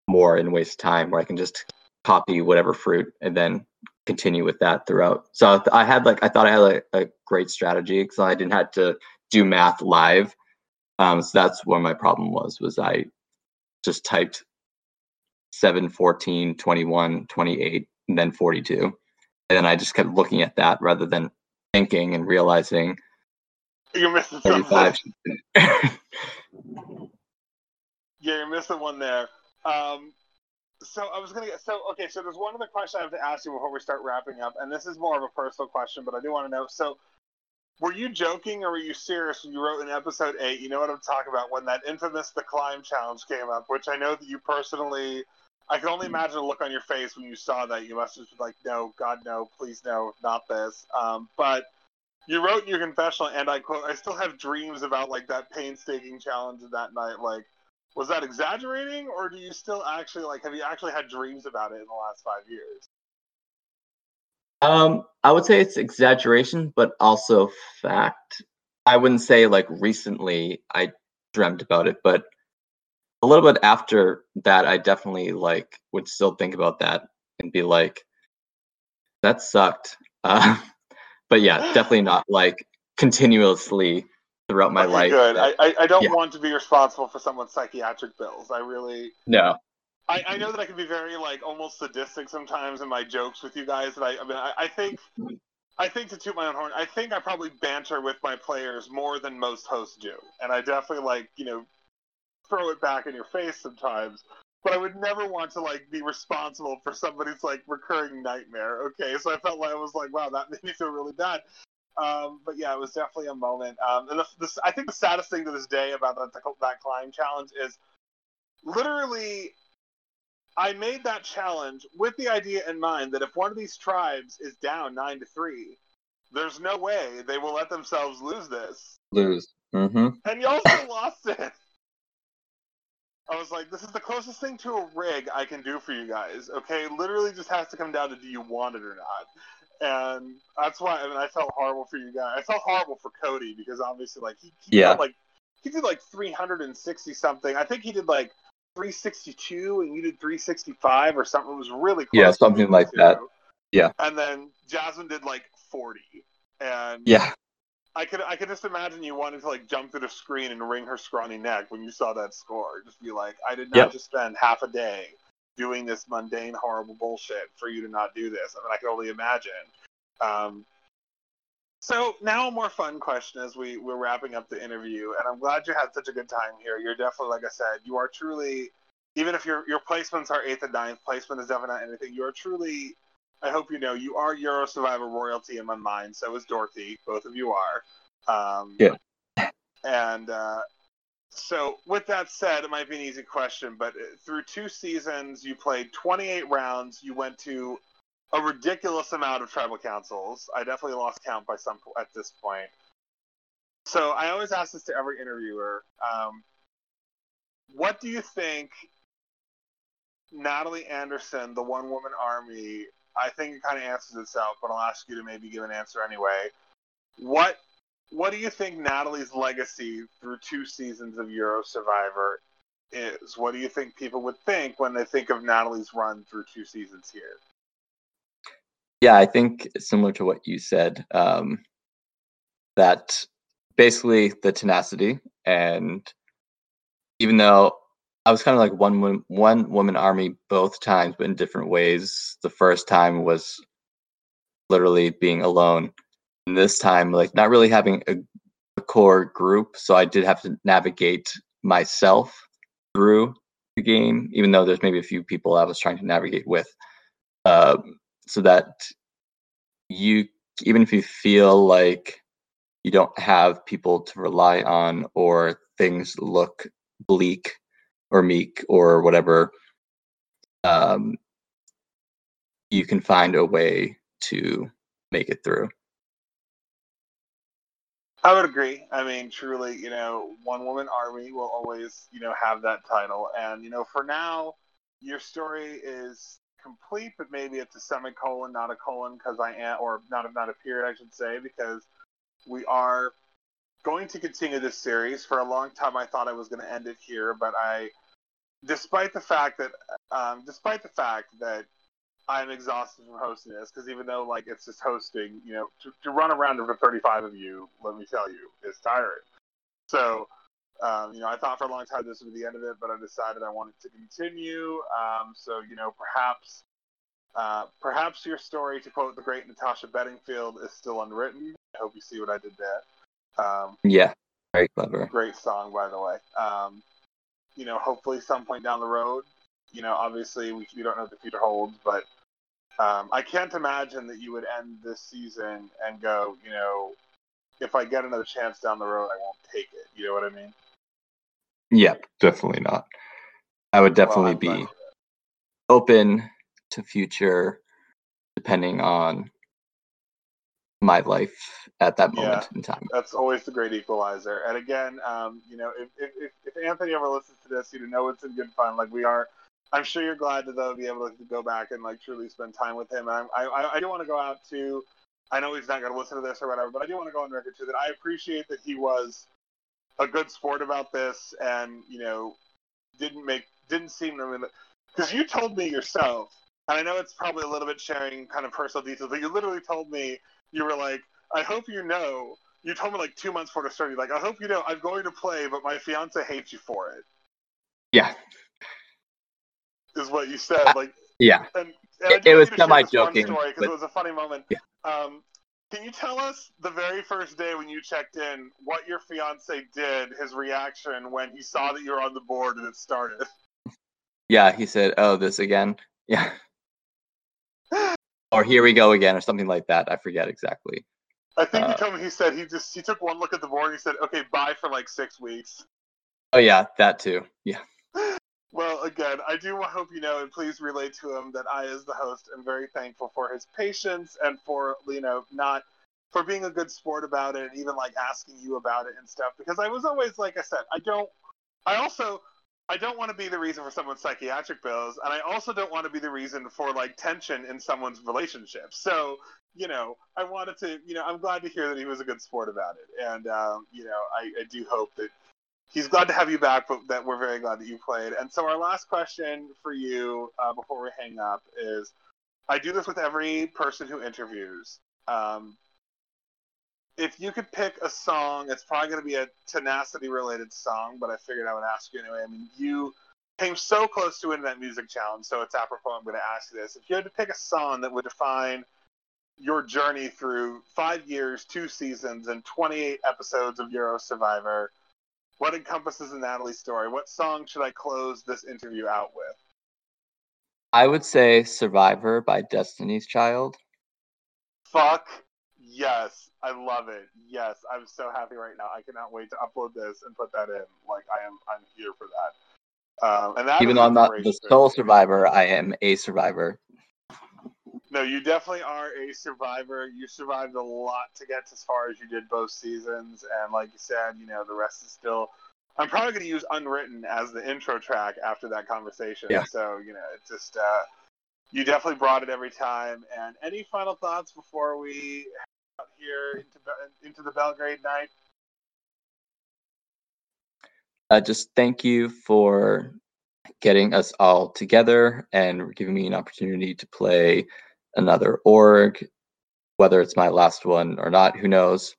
more and waste time where I can just copy whatever fruit and then continue with that throughout. So I had like I thought I had like, a great strategy because I didn't have to do math live. Um, so that's where my problem was was I just typed 7, 14, 21, 28, and then 42. And then I just kept looking at that rather than thinking and realizing you're missing something. 35. Yeah, you're missing one there. Um, so I was gonna get so okay. So there's one other question I have to ask you before we start wrapping up, and this is more of a personal question, but I do want to know. So, were you joking or were you serious when you wrote in episode eight? You know what I'm talking about when that infamous the climb challenge came up, which I know that you personally. I can only imagine the look on your face when you saw that. You must have been like, "No, God, no, please, no, not this." Um, but you wrote in your confessional, and I quote, "I still have dreams about like that painstaking challenge of that night." Like, was that exaggerating, or do you still actually like? Have you actually had dreams about it in the last five years? Um, I would say it's exaggeration, but also fact. I wouldn't say like recently I dreamt about it, but a little bit after that, I definitely like would still think about that and be like, that sucked. Uh, but yeah, definitely not like continuously throughout my Okay, life. Good. that- I, I, don't yeah. want to be responsible for someone's psychiatric bills. I really. no, I, I know that I can be very like almost sadistic sometimes in my jokes with you guys. That I, I mean, I, I think, I think to toot my own horn, I think I probably banter with my players more than most hosts do, and I definitely like you know throw it back in your face sometimes. But I would never want to like be responsible for somebody's like recurring nightmare. Okay, so I felt like I was like, wow, that made me feel really bad. Um, but yeah, it was definitely a moment. Um, and the, the, I think the saddest thing to this day about that, that climb challenge is literally I made that challenge with the idea in mind that if one of these tribes is down nine to three, there's no way they will let themselves lose this. lose. Mm-hmm. And y'all still lost it. I was like, this is the closest thing to a rig I can do for you guys. Okay, literally just has to come down to do you want it or not. And that's why I mean I felt horrible for you guys. I felt horrible for Cody because obviously like he, he Yeah. like he did like 360 something. I think he did like 362 and you did 365 or something. It was really close. Yeah, something like the that. Yeah. And then Jasmine did like 40. And Yeah, I could I could just imagine you wanted to like jump through the screen and wring her scrawny neck when you saw that score. Just be like, I did not Yep. just spend half a day doing this mundane, horrible bullshit for you to not do this. I mean, I can only imagine. Um, so now a more fun question as we we're wrapping up the interview, and I'm glad you had such a good time here. You're definitely, like I said, you are truly, even if your your placements are eighth and ninth, placement is definitely not anything. You are truly. I hope you know you are Euro Survivor royalty in my mind. So is Dorothy. Both of you are. Um, Yeah. And uh, so, with that said, it might be an easy question, but through two seasons, you played 28 rounds. You went to a ridiculous amount of tribal councils. I definitely lost count by some at this point. So I always ask this to every interviewer: um, What do you think Natalie Anderson, the One Woman Army? I think it kind of answers itself, but I'll ask you to maybe give an answer anyway. What What do you think Natalie's legacy through two seasons of Euro Survivor is? What do you think people would think when they think of Natalie's run through two seasons here? Yeah. I think similar to what you said, um, that basically the tenacity and even though I was kind of like one one woman army both times, but in different ways. The first time was literally being alone, and this time like not really having a, a core group. So I did have to navigate myself through the game, even though there's maybe a few people I was trying to navigate with. Um, so that you, even if you feel like you don't have people to rely on or things look bleak or meek or whatever um, you can find a way to make it through I would agree. I mean, truly, you know, one woman army will always, you know, have that title. And, you know, for now, your story is complete, but maybe it's a semicolon, not a colon, because I am, or not not a period, I should say, because we are going to continue this series. For a long time, I thought I was going to end it here, but I, despite the fact that, um, despite the fact that I'm exhausted from hosting this because even though like it's just hosting, you know, to, to run around for 35 of you, let me tell you, is tiring. So, um, you know, I thought for a long time this would be the end of it, but I decided I wanted to continue. Um, so, you know, perhaps, uh, perhaps your story, to quote the great Natasha Bedingfield, is still unwritten. I hope you see what I did there. Um, yeah very clever great song, by the way. Um, you know, hopefully, some point down the road, you know, obviously we, we don't know what the future holds, but um, I can't imagine that you would end this season and go, you know, if I get another chance down the road, I won't take it. You know what I mean? Yeah definitely not i would definitely Well, be open to future depending on my life at that moment in time That's always the great equalizer. And again, um, you know, if, if, if, Anthony ever listens to this, you know it's in good fun. Like we are, I'm sure you're glad to though be able to go back and like truly spend time with him. And I, I, I do want to go out to, I know he's not going to listen to this or whatever, but I do want to go on record too that I appreciate that he was a good sport about this and you know didn't make didn't seem to because you told me yourself, and I know it's probably a little bit sharing kind of personal details, but you literally told me you were like, I hope you know. You told me like two months before the start. You're like, I hope you know I'm going to play, but my fiance hates you for it. Yeah, Is what you said. Like, yeah. and, and It- it was you to share this one semi-joking, because but- it was a funny moment. Yeah. Um, can you tell us the very first day when you checked in what your fiance did, his reaction when he saw that you were on the board and it started? Yeah, he said, "Oh, this again." Yeah. or here we go again, or something like that. I forget exactly. I think he Uh, told me he said he just he took one look at the board and he said, "Okay, bye for like six weeks." Oh yeah, that too. Yeah. Well, again, I do hope you know, and please relate to him that I, as the host, am very thankful for his patience and for you know not for being a good sport about it, and even like asking you about it and stuff. Because I was always like I said, I don't. I also I don't want to be the reason for someone's psychiatric bills, and I also don't want to be the reason for like tension in someone's relationship. So you know, I wanted to, you know, I'm glad to hear that he was a good sport about it, and um, you know, I, I do hope that he's glad to have you back, but that we're very glad that you played. And so our last question for you uh, before we hang up is, I do this with every person who interviews. Um, if you could pick a song, it's probably going to be a tenacity related song, but I figured I would ask you anyway. I mean, you came so close to winning that music challenge, so it's apropos. I'm going to ask you this: if you had to pick a song that would define your journey through five years, two seasons, and 28 episodes of Euro Survivor, what encompasses the Natalie story? What song should I close this interview out with? I would say "Survivor" by Destiny's Child. Fuck yes, I love it. Yes, I'm so happy right now. I cannot wait to upload this and put that in. Like I am, I'm here for that. Um, and that Even though I'm not the sole survivor, I am a survivor. No, you definitely are a survivor. You survived a lot to get as far as you did both seasons, and like you said, you know the rest is still. I'm probably going to use "Unwritten" as the intro track after that conversation. Yeah. So you know, it's just uh, you definitely brought it every time. And any final thoughts before we head out here into into the Belgrade night? Uh, just thank you for getting us all together and giving me an opportunity to play another org. Whether it's my last one or not, who knows?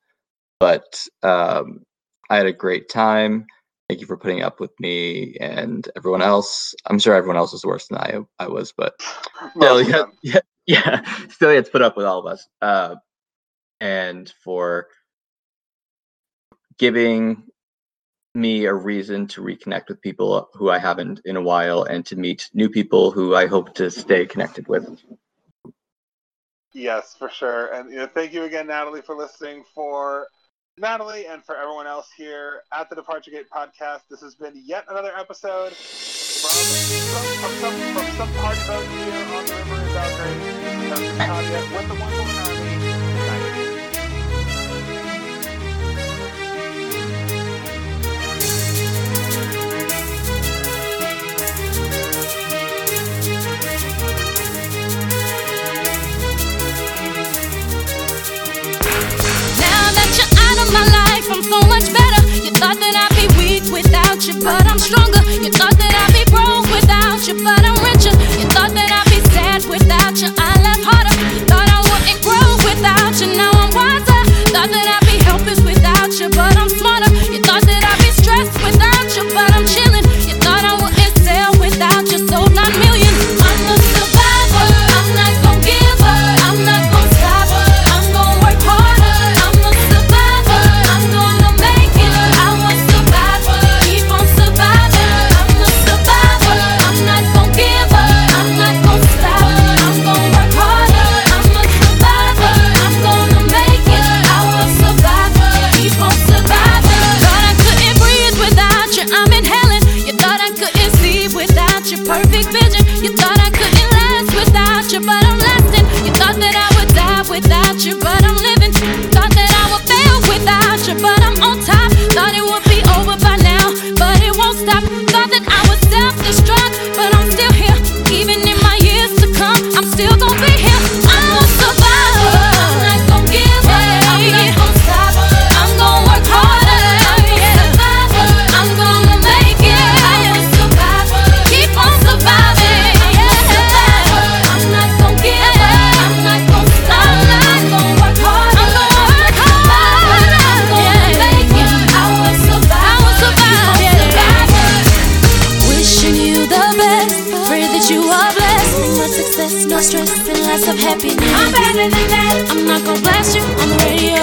But um, I had a great time. Thank you for putting up with me and everyone else. I'm sure everyone else was worse than I I was, but still, yeah, yeah, yeah, still, yeah, it's put up with all of us. Uh, and for giving me a reason to reconnect with people who I haven't in a while and to meet new people who I hope to stay connected with. Yes, for sure. And you know, thank you again, Natalie, for listening. For Natalie and for everyone else here at the Departure Gate podcast, this has been yet another episode from some, from some, from some party boat here on the river in Belgrade. With the One but I'm stronger. You thought that I'd be broke without you, but I'm richer. You thought that I'd be sad without you, I laugh harder. Thought I wouldn't grow without you, now I'm wiser. Thought that I'd be helpless without you, but happiness. I'm better than that. I'm not gonna blast you on the radio.